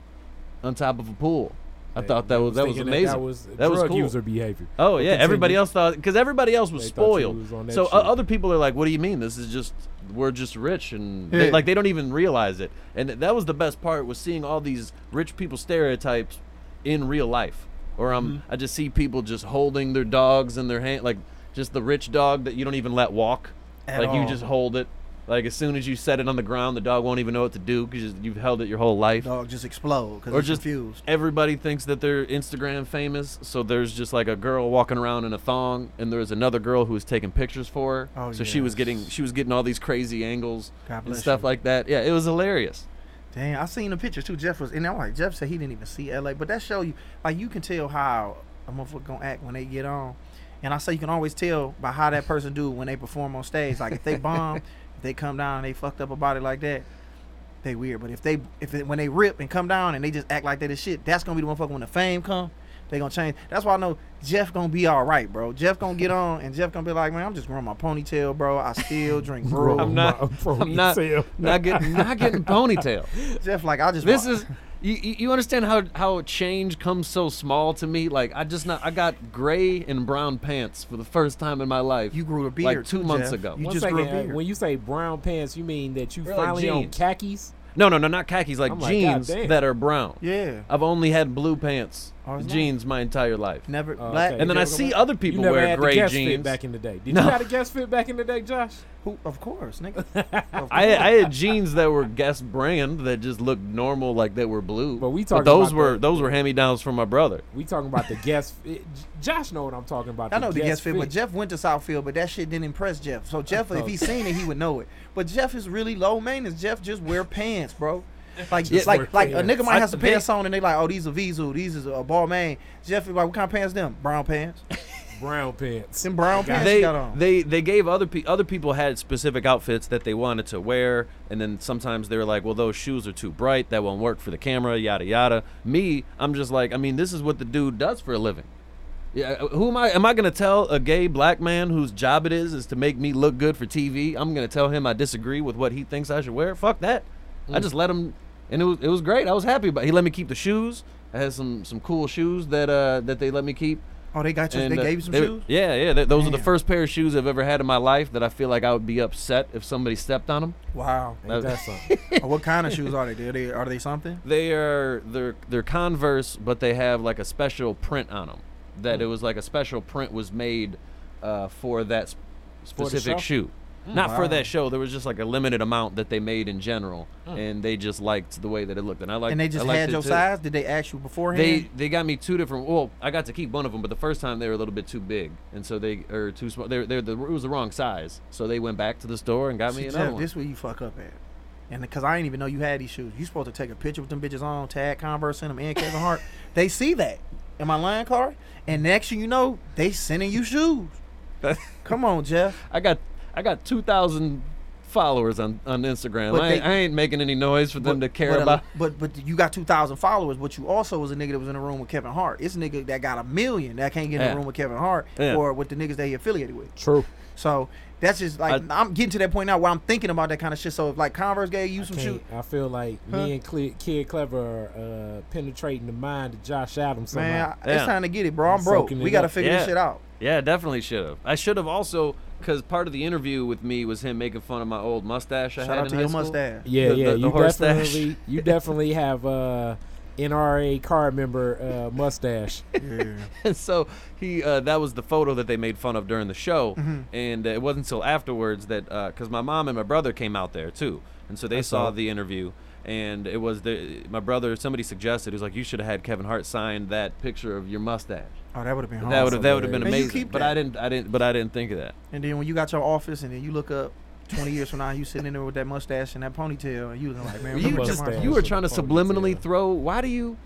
on top of a pool. I thought that was that was amazing. That was That was drug cool. user behavior. Oh But yeah, everybody else thought because everybody else was They spoiled. was so uh, other people are like, "What do you mean? This is just we're just rich and they, like they don't even realize it." And that was the best part was seeing all these rich people stereotypes in real life. Or um, Mm-hmm. I just see people just holding their dogs in their hand, like just the rich dog that you don't even let walk, At like you just hold it. Like as soon as you set it on the ground, the dog won't even know what to do because you've held it your whole life. Dog just explode because Or it's just- confused. Everybody thinks that they're Instagram famous, so there's just like a girl walking around in a thong, and there's another girl who was taking pictures for her. Oh, so she was getting she was getting all these crazy angles and stuff you. like that. Yeah, it was hilarious. Dang, I seen the pictures too. Jeff was, and I'm like, Jeff said he didn't even see LA, but that show you, like, you can tell how a motherfucker gonna act when they get on. And I say you can always tell by how that person do when they perform on stage. Like if they bomb, <laughs> if they come down and they fucked up about it like that, they weird. But if they, if it, when they rip and come down and they just act like they as shit, that's gonna be the motherfucker when the fame come. They gonna change. That's why I know Jeff gonna be all right, bro. Jeff gonna get on, and Jeff gonna be like, man, I'm just growing my ponytail, bro. I still drink <laughs> brew. I'm not- I'm not- Not getting not getting ponytail. Jeff like I just. This wa- is you, you you understand how how change comes so small to me? Like I just not I got gray and brown pants for the first time in my life. You grew a beard like two too, months Jeff. ago. You One just second, grew a uh, beard. when you say brown pants, you mean that you They're finally on jeans. khakis? No, no, no, not khakis, like like, jeans that are brown. yeah. I've only had blue pants, it's jeans my entire life. Never Oh, black. okay. And then I see go other You people never wear had the gray Guess jeans. fit back in the day. Did No. you have a Guess fit back in the day, Josh? Who, of course, nigga. <laughs> Of I, I had jeans that were Guess brand that just looked normal, like they were blue. But we talking those about were the- those were hand me downs from my brother. We talking about the Guess. <laughs> Fit. Josh know what I'm talking about. I know the Guess Guess fit, but Jeff went to Southfield, but that shit didn't impress Jeff. So Jeff, if he seen it, he would know it. But Jeff is really low maintenance. Jeff just wear pants, bro. Like, Just like, wear like a nigga might I- have some pants on, and they like, oh, these are Vizu, these is a Balmain. Jeff like, what kind of pants them? Brown pants. <laughs> brown pants. Some brown pants they got on. they they gave other pe- other people had specific outfits that they wanted to wear, and then sometimes they were like, "Well, those shoes are too bright. That won't work for the camera." Yada yada. Me, I'm just like, I mean, this is what the dude does for a living. Yeah, uh, who am I? Am I gonna tell a gay black man whose job it is is to make me look good for TV? I'm gonna tell him I disagree with what he thinks I should wear. Fuck that. I just let him, and it was it was great. I was happy, but he let me keep the shoes. I had some some cool shoes that uh that they let me keep. oh, they got you. And, they uh, gave you some they- shoes. Yeah, yeah. th- those are the first pair of shoes I've ever had in my life that I feel like I would be upset if somebody stepped on them. Wow. Ain't that something? <laughs> Oh, what kind of shoes are they? Are they are they something? They are they're they're Converse, but they have like a special print on them. That it was like a special print was made uh, for that sp- specific show? shoe. Not for that show. There was just like a limited amount that they made in general, hmm. and they just liked the way that it looked. And I like. and they just had your size. Did they ask you beforehand? They they got me two different. Well, I got to keep one of them, but the first time they were a little bit too big, and so they or too small. They're, they're the it was the wrong size, so they went back to the store and got me See, another Jeff, one. this where you fuck up at. And because I didn't even know you had these shoes. You supposed to take a picture with them bitches on, tag Converse in them, and Kevin Hart. <laughs> they see that in my line card, and next thing you know, they sending you shoes. <laughs> Come on, Jeff. I got I got two thousand followers on on Instagram. But I, ain't, I ain't making any noise for them to care but, about. But but you got two thousand followers, but you also was a nigga that was in the room with Kevin Hart. It's a nigga that got a million that can't get in Yeah. the room with Kevin Hart Yeah. or with the niggas that he affiliated with. True. So that's just like I, am getting to that point now where I'm thinking about that kind of shit. So if like Converse gave you I, some can't- shoes, I feel like Huh? me and Cle- Kid Clever are uh, penetrating the mind of Josh Adams. man, somehow. I- it's time to get it, bro. I'm broke. We got to figure Yeah. this shit out. Yeah, definitely should have. I should have also because part of the interview with me was him making fun of my old mustache. I Shout had out in to high your school. mustache. Yeah, The- yeah. the- the you horse stash. definitely, you definitely have a NRA card member uh, mustache. <laughs> Yeah. And so he uh, that was the photo that they made fun of during the show, Mhm. and uh, it wasn't until afterwards that because my mom and my brother came out there too, and so they That's saw the interview, and it was the my brother. Somebody suggested it was like you should have had Kevin Hart sign that picture of your mustache. Oh, that would have been that would have that would have been Man, you amazing. keep But that. I didn't I didn't but I didn't think of that. And then when you got your office, and then you look up. 20 years from now, you sitting in there with that mustache and that ponytail, and you looking like, man, You remember just Kevin Hart? you were trying to subliminally throw. Why do you?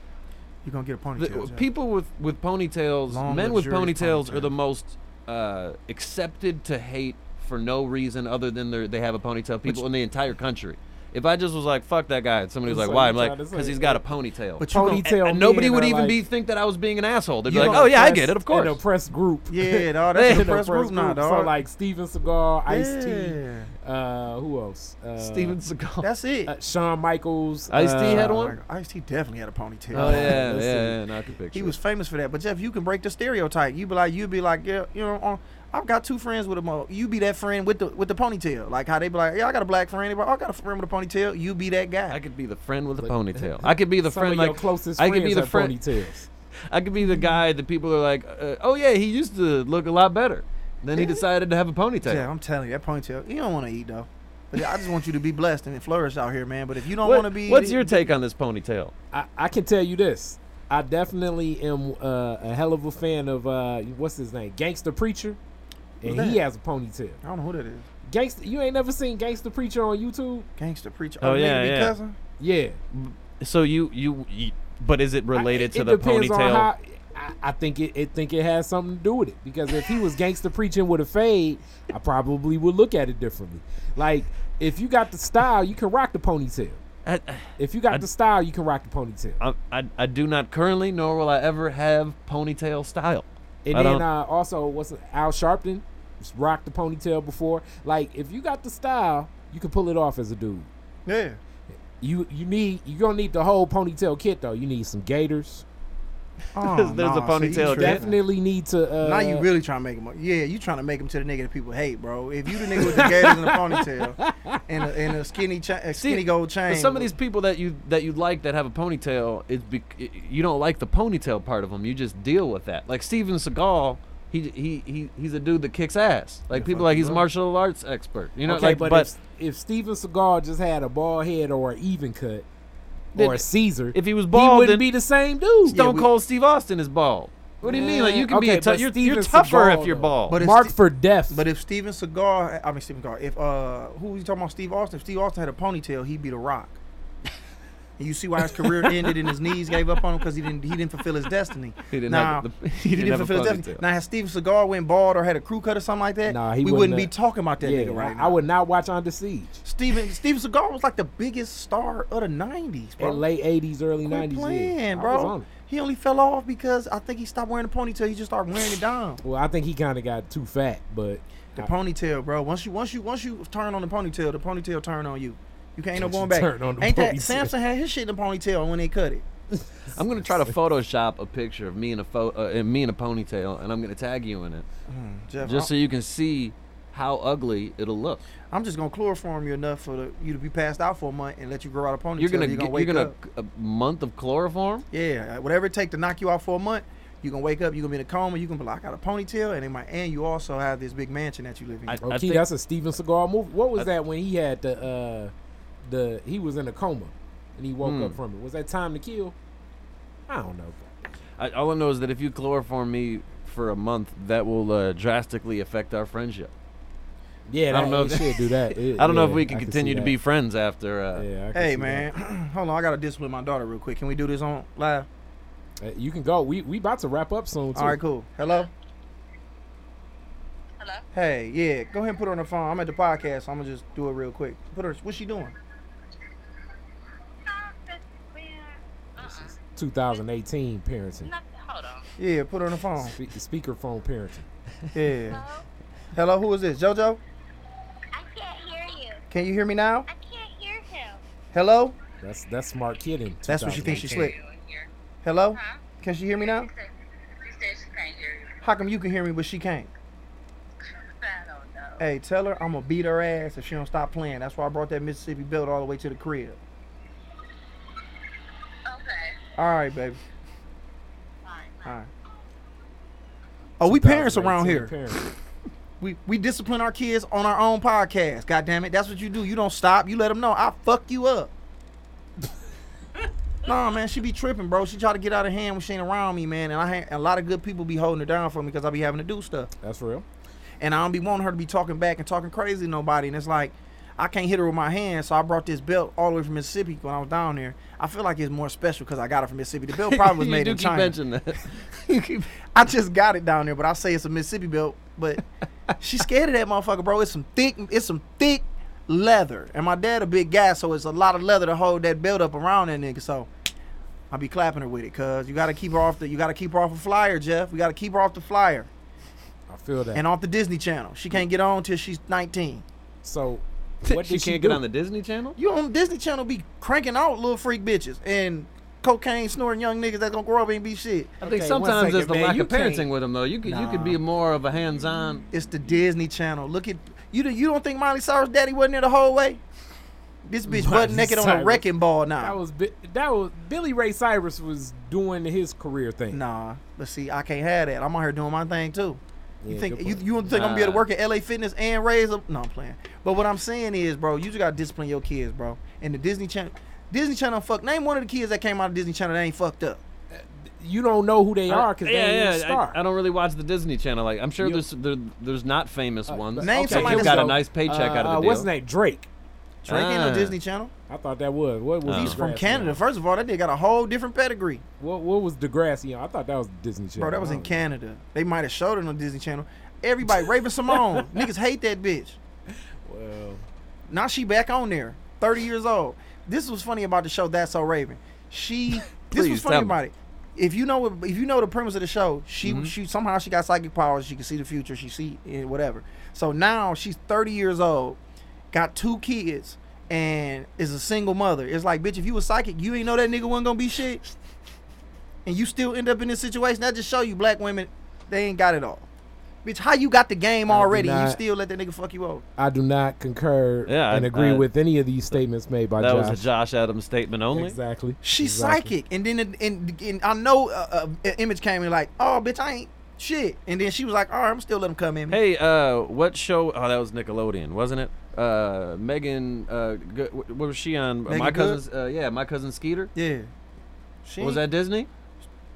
You gonna get a The, ponytail? Jeff. people with with ponytails, Long, men with luxurious ponytails are the most uh, accepted to hate for no reason other than they they have a ponytail. People in the entire country. If I just was like fuck that guy, and somebody was So like, why? I'm like, trying to say- because he's got a ponytail. But you gonna- Ponytail. and nobody would even like- be think that I was being an asshole. They'd be like, oh yeah, I get it, of An course. oppressed group. Yeah, dog, <laughs> that's An a press oppressed group now, group. So dog. like Steven Seagal, Ice T, Yeah. uh, who else? Uh, Steven Seagal. That's it. uh, Shawn Michaels. Ice-T uh, had one? Ice T definitely had a ponytail. Oh yeah, Let's yeah, see. yeah, not the picture. He was famous for that. But Jeff, you can break the stereotype. You be like, you'd be like, yeah, you know, uh, I've got two friends with a mo. You be that friend with the with the ponytail. Like how they be like, yeah, I got a black friend. Like, "Oh, I got a friend with a ponytail. You be that guy. I could be the friend with a ponytail. <laughs> I could be the Some friend of your like closest I could friends be the friend- ponytails. <laughs> I could be the guy that people are like, uh, oh yeah, he used to look a lot better. Then he decided to have a ponytail. yeah, I'm telling you, that ponytail. You don't want to eat though. But I just want you to be blessed and flourish out here, man. But if you don't What- want to be, what's your take on this ponytail? I, I can tell you this. I definitely am uh, a hell of a fan of uh, what's his name, Gangster Preacher, and Who's he that? has a ponytail. I don't know who that is. Gangster, you ain't never seen Gangster Preacher on YouTube? Gangster preacher. Oh, nigga yeah, yeah. Cousin? Yeah, So you you, you but is it related I- to it the depends on ponytail? how- I, I think it, it think it has something to do with it because if he was gangster preaching with a fade, I probably would look at it differently. Like if you got the style, you can rock the ponytail. I, If you got I- the style, you can rock the ponytail. I, I, I do not currently, nor will I ever have ponytail style. And I then don't- uh, also, what's it, Al Sharpton just rocked the ponytail before. Like if you got the style, you can pull it off as a dude. Yeah. You you need you gonna need the whole ponytail kit though. You need some gaiters. <laughs> Oh, There's a nah, see, you ponytail tripping. Definitely need to. Uh, Now you really trying to make him. Yeah, you trying to make him to the nigga that people hate, bro. If you the nigga with the <laughs> gators and the ponytail and a, and a skinny cha- a skinny See, gold chain, But some of these people that you that you like that have a ponytail, it's bec- you don't like the ponytail part of them. You just deal with that. Like Steven Seagal, he he, he he's a dude that kicks ass. Like Yeah, people like he's a martial arts expert. You know, okay, like but, but, if, if Steven Seagal just had a bald head or an even cut or a Caesar, if he was bald, he bald, wouldn't then be the same dude. Stone we- Cold Steve Austin is bald. What do you mean? Like you can Okay, be a tou- you're, you're tougher Seagal, if you're bald. But Mark Ste- for death. But if Steven Seagal, I mean Steven Seagal, if uh, who are you talking about? Steve Austin. If Steve Austin had a ponytail, he'd be the Rock. And you see why his career <laughs> ended and his knees gave up on him because he didn't he didn't fulfill his destiny. he didn't now, have the, <laughs> he, He didn't, didn't fulfill his destiny. Now, had Steven Seagal went bald or had a crew cut or something like that, Nah, he we wouldn't wouldn't be talking about that yeah, nigga right I, now. I would not watch Under Siege. Steven Steven Seagal was like the biggest star of the '90s, bro. In late '80s, early Quit '90s. playing, yeah. I was bro. on. He only fell off because I think he stopped wearing the ponytail. He just started wearing it down. Well, I think he kind of got too fat, but The I- ponytail, bro. Once you once you once you turn on the ponytail, the ponytail turn on you. You can't <laughs> no Once going back. turn on Ain't that ponytail. Samson had his shit in the ponytail when they cut it? I'm gonna try to Photoshop a picture of me in a pho- uh, and me in a ponytail, and I'm gonna tag you in it, Jeff, just so I'm, you can see how ugly it'll look. I'm just gonna chloroform you enough for the, you to be passed out for a month and let you grow out a ponytail. You're gonna you're get, gonna wake you're gonna up. a month of chloroform. Yeah, whatever it take to knock you out for a month, you gonna wake up. You are gonna be in a coma. You gonna be like, I got a ponytail, and it might, and you also have this big mansion that you live in. I- okay, think- that's a Steven Seagal movie. What was I- that when he had the uh, the he was in a coma and he woke Hmm. up from it? Was that Time to Kill? I don't know. I, all I know is that if you chloroform me for a month, that will uh, drastically affect our friendship. Yeah, I don't know it if- should do that. <laughs> It- I don't know if we can I continue to be friends after. Uh, Yeah, I can hey man, <clears throat> hold on. I gotta discipline my daughter real quick. Can we do this on live? Uh, you can go. We we about to wrap up soon too. All right, cool. Hello. Hello? Hey, yeah. Go ahead and put her on the phone. I'm at the podcast, so I'm gonna just do it real quick. Put her. What's she doing? 2018 parenting. Nothing. Hold on. Yeah, put her on the phone. Spe- speakerphone parenting. Yeah. Hello? Hello. Who is this? JoJo. I can't hear you. Can you hear me now? I can't hear him. Hello. That's that's smart kidding. That's what she thinks she's 2018. slick. You in here? Hello. Huh? Can she hear me now? She said, she said she can't hear you. How come you can hear me but she can't? I don't know. Hey, tell her I'm gonna beat her ass if she don't stop playing. That's why I brought that Mississippi belt all the way to the crib. Okay. All right, baby. Fine. All right. Oh, we parents around here. parenting. <laughs> We we discipline our kids on our own podcast. God damn it, that's what you do. You don't stop. You let them know I'll fuck you up. <laughs> nah, man, she be tripping, bro. She try to get out of hand when she ain't around me, man. And I ha- a lot of good people be holding her down for me because I be having to do stuff. That's real. And I don't be wanting her to be talking back and talking crazy to nobody. And it's like, I can't hit her with my hand, so I brought this belt all the way from Mississippi when I was down there. I feel like it's more special because I got it from Mississippi. The belt <laughs> probably was you made do in keep China. mentioning that. You <laughs> keep- I just got it down there, but I say it's a Mississippi belt. But <laughs> she's scared of that motherfucker, bro. It's some thick, it's some thick leather. And my dad a big guy, so it's a lot of leather to hold that belt up around that nigga. So I'll be clapping her with it, cause you gotta keep her off the, you gotta keep her off the flyer, Jeff. We gotta keep her off the flyer I feel that. and off the Disney Channel. She can't get on till she's 19. so what she she can't do? get on the Disney Channel. You on Disney Channel be cranking out little freak bitches and cocaine snorting young niggas that gonna grow up and be shit. I think Okay, sometimes second, it's the man. lack of parenting with them though. You could you could be more of a hands-on. It's the Disney Channel. Look at you. do- You don't think Miley Cyrus' daddy wasn't there the whole way? This bitch Miley butt naked on a wrecking ball now. That now. was that was Billy Ray Cyrus was doing his career thing. Nah, but see, I can't have that. I'm out here doing my thing too. You think you point. you think I'm gonna be able to work at LA Fitness and raise up? No, I'm playing. But what I'm saying is, bro, you just gotta discipline your kids, bro. And the Disney Channel, Disney Channel, fuck. Name one of the kids that came out of Disney Channel that ain't fucked up. You don't know who they are because yeah, they ain't yeah. star. I, I don't really watch the Disney Channel. Like I'm sure You- there's there, there's not famous Uh, ones. Name okay, somebody got a nice paycheck uh, out of uh, the deal. What's his name? Drake. Drake ain't no Ah. Disney Channel. I thought that was. What was Oh. He's from Canada. on? First of all, that nigga got a whole different pedigree, What what was Degrassi on? I thought that was Disney Channel. bro. That was in don't know. Canada. They might have showed it on Disney Channel. Everybody, Raven-Symoné, <laughs> niggas hate that bitch. Well, Now she back on there, 30 years old. This was funny about the show. That's so Raven. She. <laughs> this was funny tell me. about it. If you know, if you know the premise of the show, she Mhm. she somehow she got psychic powers. She can see the future. She see whatever. So now she's 30 years old, got two kids, and is a single mother. It's like, bitch, if you was psychic, you ain't know that nigga wasn't gonna be shit, and you still end up in this situation. That just show you black women, they ain't got it all. Bitch, how you got the game I already? and You still let that nigga fuck you over? I do not concur Yeah, and I- agree I- with any of these statements made by that Josh. was a Josh Adams statement only. Exactly. She's Exactly. psychic, and then it- and, and I know uh, uh, image came in like, oh bitch, I ain't shit, and then she was like, all right, I'm still letting him come in. Hey, uh, what show? Oh, that was Nickelodeon, wasn't it? Uh, Meagan. Uh, Go- what was she on? Meagan my Good? cousin's. Uh, yeah, my cousin Skeeter. Yeah, she Was ain't- that Disney?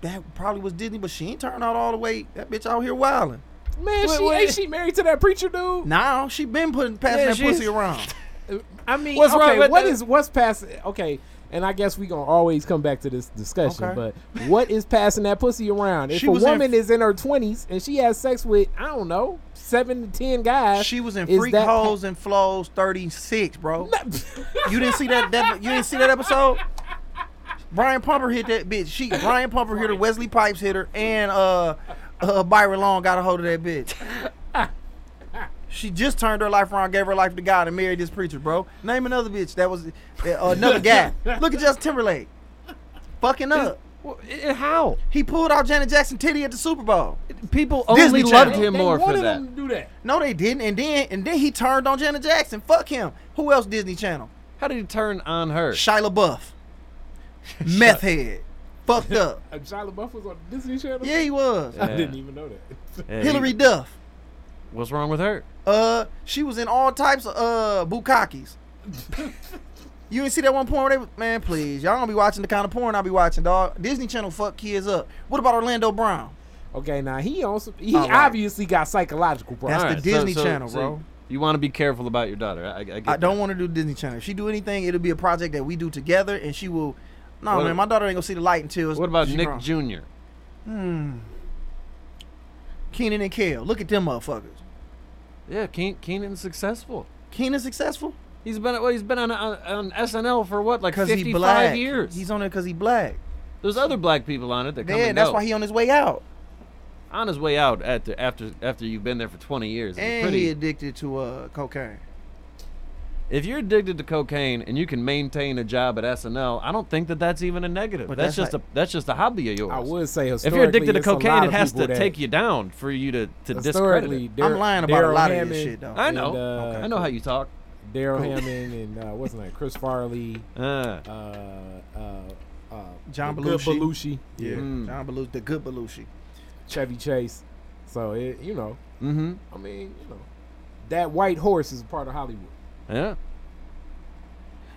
that probably was Disney, but she ain't turned out all the way. That bitch out here wilding. Man, Wait, she wait. ain't she married to that preacher dude? Now she been putting passing Yeah, that she's- pussy around. <laughs> I mean, What's okay, wrong with what that? is what's past? Okay, and I guess we gonna always come back to this discussion. Okay. But what is passing that pussy around? If She a was in- woman is in her twenties and she has sex with I don't know seven to ten guys, She was in Freak pa- and Flows 36, bro. <laughs> you didn't see that, that? You didn't see that episode? Brian Pumper hit that bitch. She Brian Pumper hit her, Wesley Pipes hit her, and uh, uh Byron Long got a hold of that bitch. She just turned her life around, gave her life to God, and married this preacher, bro. Name another bitch that was uh, another guy. <laughs> Look at Justin Timberlake, fucking up. Well, i- how? He pulled out Janet Jackson titty at the Super Bowl. People Disney only Channel. loved him They more for wanted that. him do that. No, they didn't. And then and then he turned on Janet Jackson. Fuck him. Who else? Disney Channel. How did he turn on her? Shia LaBeouf. <laughs> Meth head. Fucked up. <laughs> Shia LaBeouf was on Disney Channel. Yeah, he was. I didn't even know that. Hilary Duff. What's wrong with her? Uh, she was in all types of uh bukakis. <laughs> you didn't see that one porn? They, was- man, please, y'all don't be watching the kind of porn I be watching, dog. Disney Channel fuck kids up. What about Orlando Brown? Okay, now he also he All right. obviously got psychological problems. That's All the right, Disney Channel, bro. You want to be careful about your daughter. I, I, get I don't want to do Disney Channel. If she do anything, it'll be a project that we do together, and she will. No, What- man, my daughter ain't gonna see the light until. What about she Nick grown. Jr.? Hmm. Kenan and Kel. Look at them motherfuckers. Yeah, Keen, Kenan's successful. Kenan successful He's been well, he's been on, on, on SNL for what, like 55 years. He's on there because he black. There's other black people on it that come Yeah, that's why he on his way out. on his way out after after after you've been there for 20 years. And pretty, he addicted to uh cocaine. If you're addicted to cocaine and you can maintain a job at SNL, I don't think that that's even a negative. But that's, that's just a that's just a hobby of yours. I would say if you're addicted to historically, it's a lot cocaine, it has to take you down for you to, to discredit historically, it. Dar- I'm lying about a Darrell lot of Hammond, this shit, though. I know. and, uh, I know how you talk. Darrell Cool. Hammond and uh, what's his name, Chris Farley, Uh, uh, uh, uh, John the good Belushi. Belushi, yeah, Mm. John Belushi, the good Belushi. Chevy Chase. So it, you know, mm-hmm. I mean, you know, that white horse is a part of Hollywood. Yeah.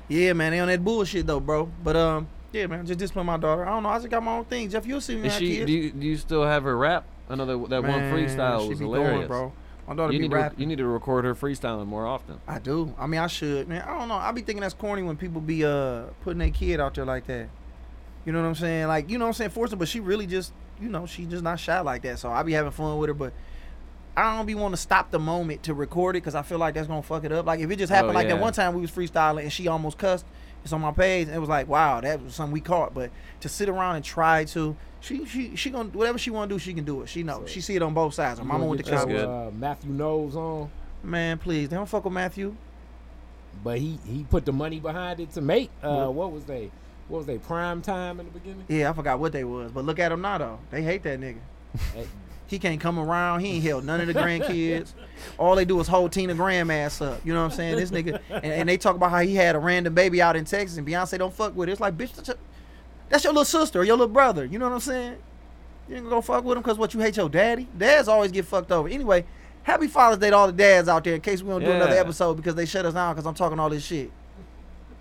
Yeah, man, they on that bullshit though, bro. But um, yeah, man, just discipline my daughter. I don't know. I just got my own thing. Jeff, you'll see me Is she? kids. Do you, do you still have her rap? I know that that one freestyle was hilarious, going, bro. My daughter You be need to you need to record her freestyling more often. I do. I mean, I should, man. I don't know. I be thinking that's corny when people be uh putting their kid out there like that. You know what I'm saying? Like, you know what I'm saying? Forcing, but she really just, you know, she just not shy like that. So I be having fun with her, but I don't be wanting to stop the moment to record it because I feel like that's gonna fuck it up. Like if it just happened Oh, like that one time we was freestyling and she almost cussed. It's on my page and it was like, wow, that was something we caught. But to sit around and try to, she she she gonna whatever she want to do, she can do it. She knows. So- she see it on both sides. Her mama gonna went to get That's college. good. Uh, Mathew Knowles on, Man, please, they don't fuck with Mathew. but he he put the money behind it to make. Uh, What? what was they? What was they? Prime time in the beginning. Yeah, I forgot what they was, but look at him now though. They hate that nigga. He can't come around. He ain't held none of the grandkids. All they do is hold Tina Graham ass up. You know what I'm saying? This nigga, and, and they talk about how he had a random baby out in Texas, and Beyonce don't fuck with it. It's like, bitch, that's your, that's your little sister or your little brother. You know what I'm saying? You ain't gonna go fuck with him because what you hate your daddy? Dads always get fucked over. Anyway, happy Father's Day to all the dads out there. In case we don't do another episode because they shut us down because I'm talking all this shit.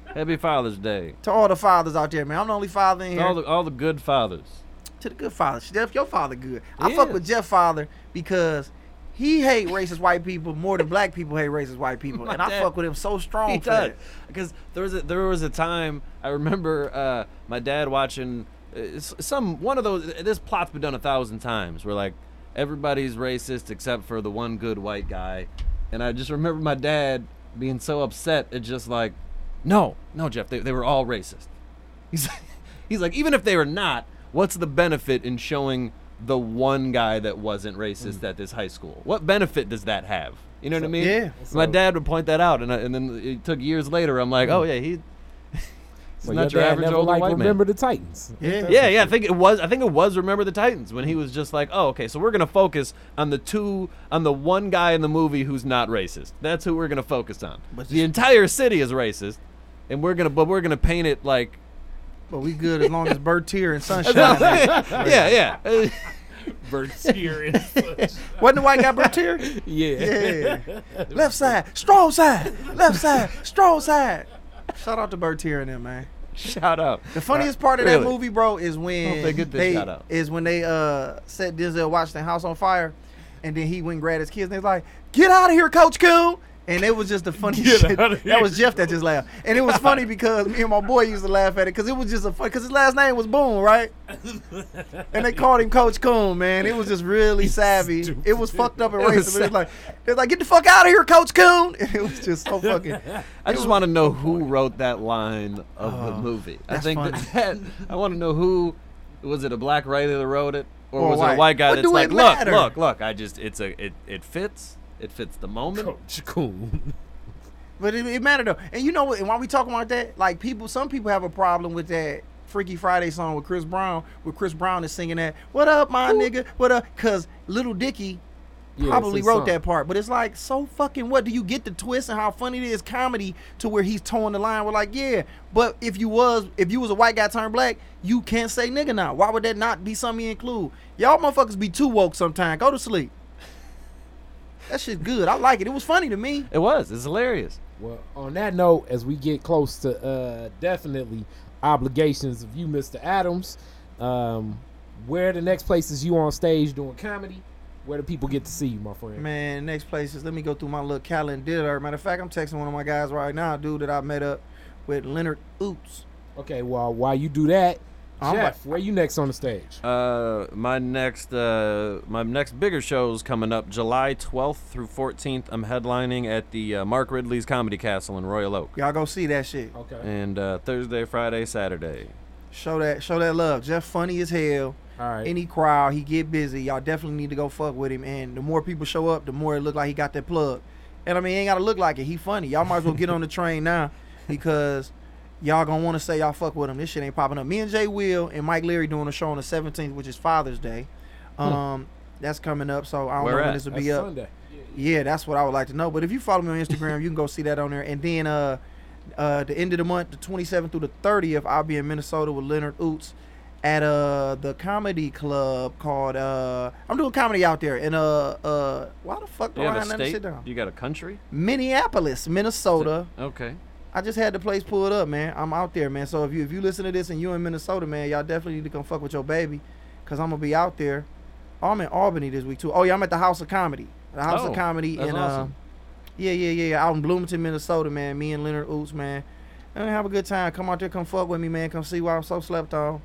Happy Father's Day. To all the fathers out there, man. I'm the only father in here. all the all the good fathers. To the good father. Jeff, your father good. I He fuck with Jeff father because he hate racist white people more than black people hate racist white people, <laughs> My and I fuck with him so strong He does because there was a, there was a time I remember uh, my dad watching uh, some one of those. This plot's been done a thousand times. Where like everybody's racist except for the one good white guy, and I just remember my dad being so upset. It's just like, no, no, Jeff, they, they were all racist. He's <laughs> he's like, even if they were not, what's the benefit in showing the one guy that wasn't racist at this high school? What benefit does that have? You know what I mean? Yeah. My dad would point that out, and, I, and then it took years later. I'm like, oh yeah, he. <laughs> He's Well, not your dad average never older like white remember man. the Titans. Yeah. Yeah, yeah. I think it was. I think it was. Remember the Titans when he was just like, oh, okay. So we're gonna focus on the two, on the one guy in the movie who's not racist. That's who we're gonna focus on. But the entire city is racist, and we're gonna, but we're gonna paint it like, But we good as long as Bertier and Sunshine. man. yeah, yeah. Sunshine. Wasn't the white guy Bertier? yeah. Yeah. left side, strong side, left side, strong side. Shout out to Bertier and them, man. Shout out. The funniest part of that movie, bro, is when Hope they get this shout out. is when they uh set Denzel Washington house on fire, and then he went and grabbed his kids, and they was like, "Get out of here, Coach Coon!" And it was just the funniest Get shit. That was Jeff that just laughed, and it was funny <laughs> because me and my boy used to laugh at it because it was just a fun. Because his last name was Boone, right? and they called him Coach Coon, man. It was just really <laughs> savvy. It was fucked up and <laughs> It was racist. It was like, they was like, "Get the fuck out of here, Coach Coon!" And it was just so fucking. I just want to know who wrote that line of the Oh, movie. I think funny. that, I want to know who was it a black writer that wrote it, or, Or was it a white guy What that's like, it look, look, look. I just it's a it it fits. It fits the moment. Coach <laughs> Coon. But it, it mattered though. And you know what? And while we talking about that, like people, some people have a problem with that Freaky Friday song with Chris Brown, where Chris Brown is singing that "What up, my nigga? What up?" Because Little Dicky Yeah, probably wrote song. that part. But it's like so fucking what? Do you get the twist and how funny it is comedy to where he's toeing the line? We're like, yeah. But if you was if you was a white guy turned black, you can't say nigga now. Why would that not be something you include? Y'all motherfuckers be too woke sometimes. Go to sleep. That shit's good. I like it. It was funny to me. It was. It's hilarious. Well, on that note, as we get close to uh, definitely obligations of you, Mr. Adams, um, where the next places you on stage doing comedy? Where do people get to see you, my friend? Man, next place is let me go through my little calendar. Matter of fact, I'm texting one of my guys right now, dude, that I met up with Leonard Ouzts. Okay, well, while you do that, I'm Jeff, where you next on the stage? Uh, my next uh my next bigger shows coming up July 12th through 14th. I'm headlining at the uh, Mark Ridley's Comedy Castle in Royal Oak, Y'all go see that shit. Okay. and uh, Thursday, Friday, Saturday. Show that, show that love. Jeff funny as hell. All right. Any crowd, he get busy. Y'all definitely need to go fuck with him. And the more people show up, the more it look like he got that plug. And I mean, he ain't gotta look like it. He funny. Y'all might as well get on the train now because y'all gonna want to say y'all fuck with him. This shit ain't popping up. Me and Jay Will and Mike Leary doing a show on the 17th, which is Father's Day. Um, that's coming up. So I don't Where know when this will That's be up. Sunday. Yeah, that's what I would like to know. But if you follow me on Instagram, you can go see that on there. And then uh uh the end of the month, the 27th through the 30th, I'll be in Minnesota with Leonard Ouzts at uh the comedy club called uh I'm doing comedy out there in uh uh why the fuck do You I have have a state? sit down? You got a country? Minneapolis, Minnesota. Okay. I just had the place pulled up, man. I'm out there, man. So if you if you listen to this and you in Minnesota, man, y'all definitely need to come fuck with your baby, cause I'm gonna be out there. Oh, I'm in Albany this week too. Oh yeah, I'm at the House of Comedy. The House Oh, of Comedy in awesome. uh, yeah, yeah, yeah, yeah, out in Bloomington, Minnesota, man. Me and Leonard Ouzts, man. And have a good time. Come out there, come fuck with me, man. Come see why I'm so slept on.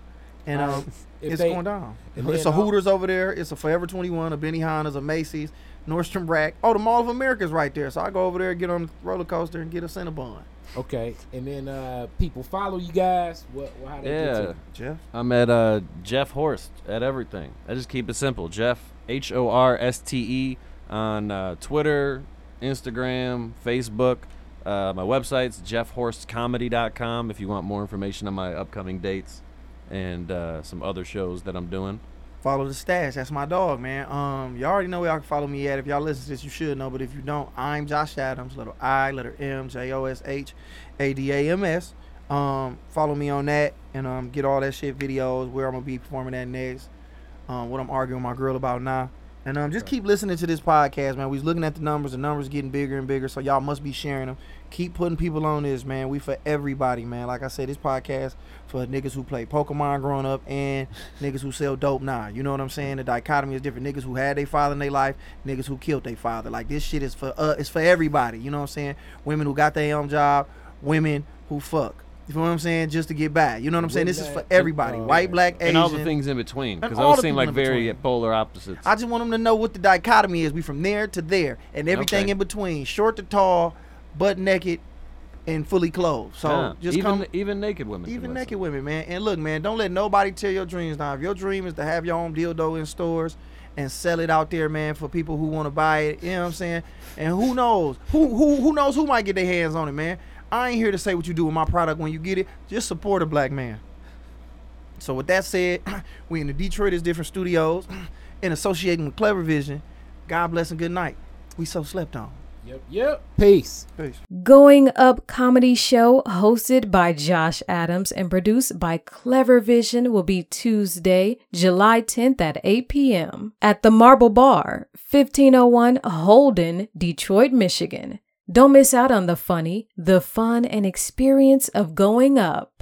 And um, If it's they- going down. It's a uh, Hooters over there. It's a Forever 21, a Benihana's, a Macy's, Nordstrom Rack. Oh, the Mall of America's right there. So I go over there, get on the roller coaster, and get a Cinnabon. Okay, and then uh, people follow you guys. What? what how they get to Yeah. you? Jeff. I'm at uh, Jeff Horst at everything. I just keep it simple. Jeff H O R S T E on uh, Twitter, Instagram, Facebook. Uh, my website's jeffhorstcomedy.com if you want more information on my upcoming dates and uh, some other shows that I'm doing. Follow the stash. That's my dog, man. Um, y'all already know where y'all can follow me at. If y'all listen to this, you should know. But if you don't, I'm Josh Adams. Little I, letter M, J O S H, A D A M S. Um, follow me on that and um, get all that shit videos where I'm gonna be performing at next. Um, what I'm arguing with my girl about now. And um, just keep listening to this podcast, man. We was looking at the numbers. The numbers getting bigger and bigger, so y'all must be sharing them. Keep putting people on this, man. We for everybody, man. Like I said, this podcast for niggas who play Pokemon growing up and <laughs> niggas who sell dope now. You know what I'm saying? The dichotomy is different. Niggas who had their father in their life, niggas who killed their father. Like this shit is for uh, it's for everybody. You know what I'm saying? Women who got their own job, women who fuck. You know what I'm saying? Just to get by. You know what I'm saying? This is for everybody. Oh, White, black, Asian. and all the things in between, because all those the seem like very between. polar opposites. I just want them to know what the dichotomy is. We from there to there, and everything Okay. in between, short to tall, butt naked, and fully clothed. So Yeah. just even come, even naked women. even naked women, man. And look, man, don't let nobody tear your dreams down. If your dream is to have your own dildo in stores and sell it out there, man, for people who want to buy it, you know what I'm saying? And who knows? Who who who knows who might get their hands on it, man? I ain't here to say what you do with my product when you get it. Just support a black man. So with that said, <clears throat> we in the Detroit is different studios, <clears throat> and associating with Clever Vision. God bless and good night. We so slept on. Yep, yep. Peace. Peace. Going Up comedy show hosted by Josh Adams and produced by Clever Vision will be Tuesday, July 10th at 8 p.m. at the Marble Bar, 1501 Holden, Detroit, Michigan. Don't miss out on the funny, the fun, and experience of going up.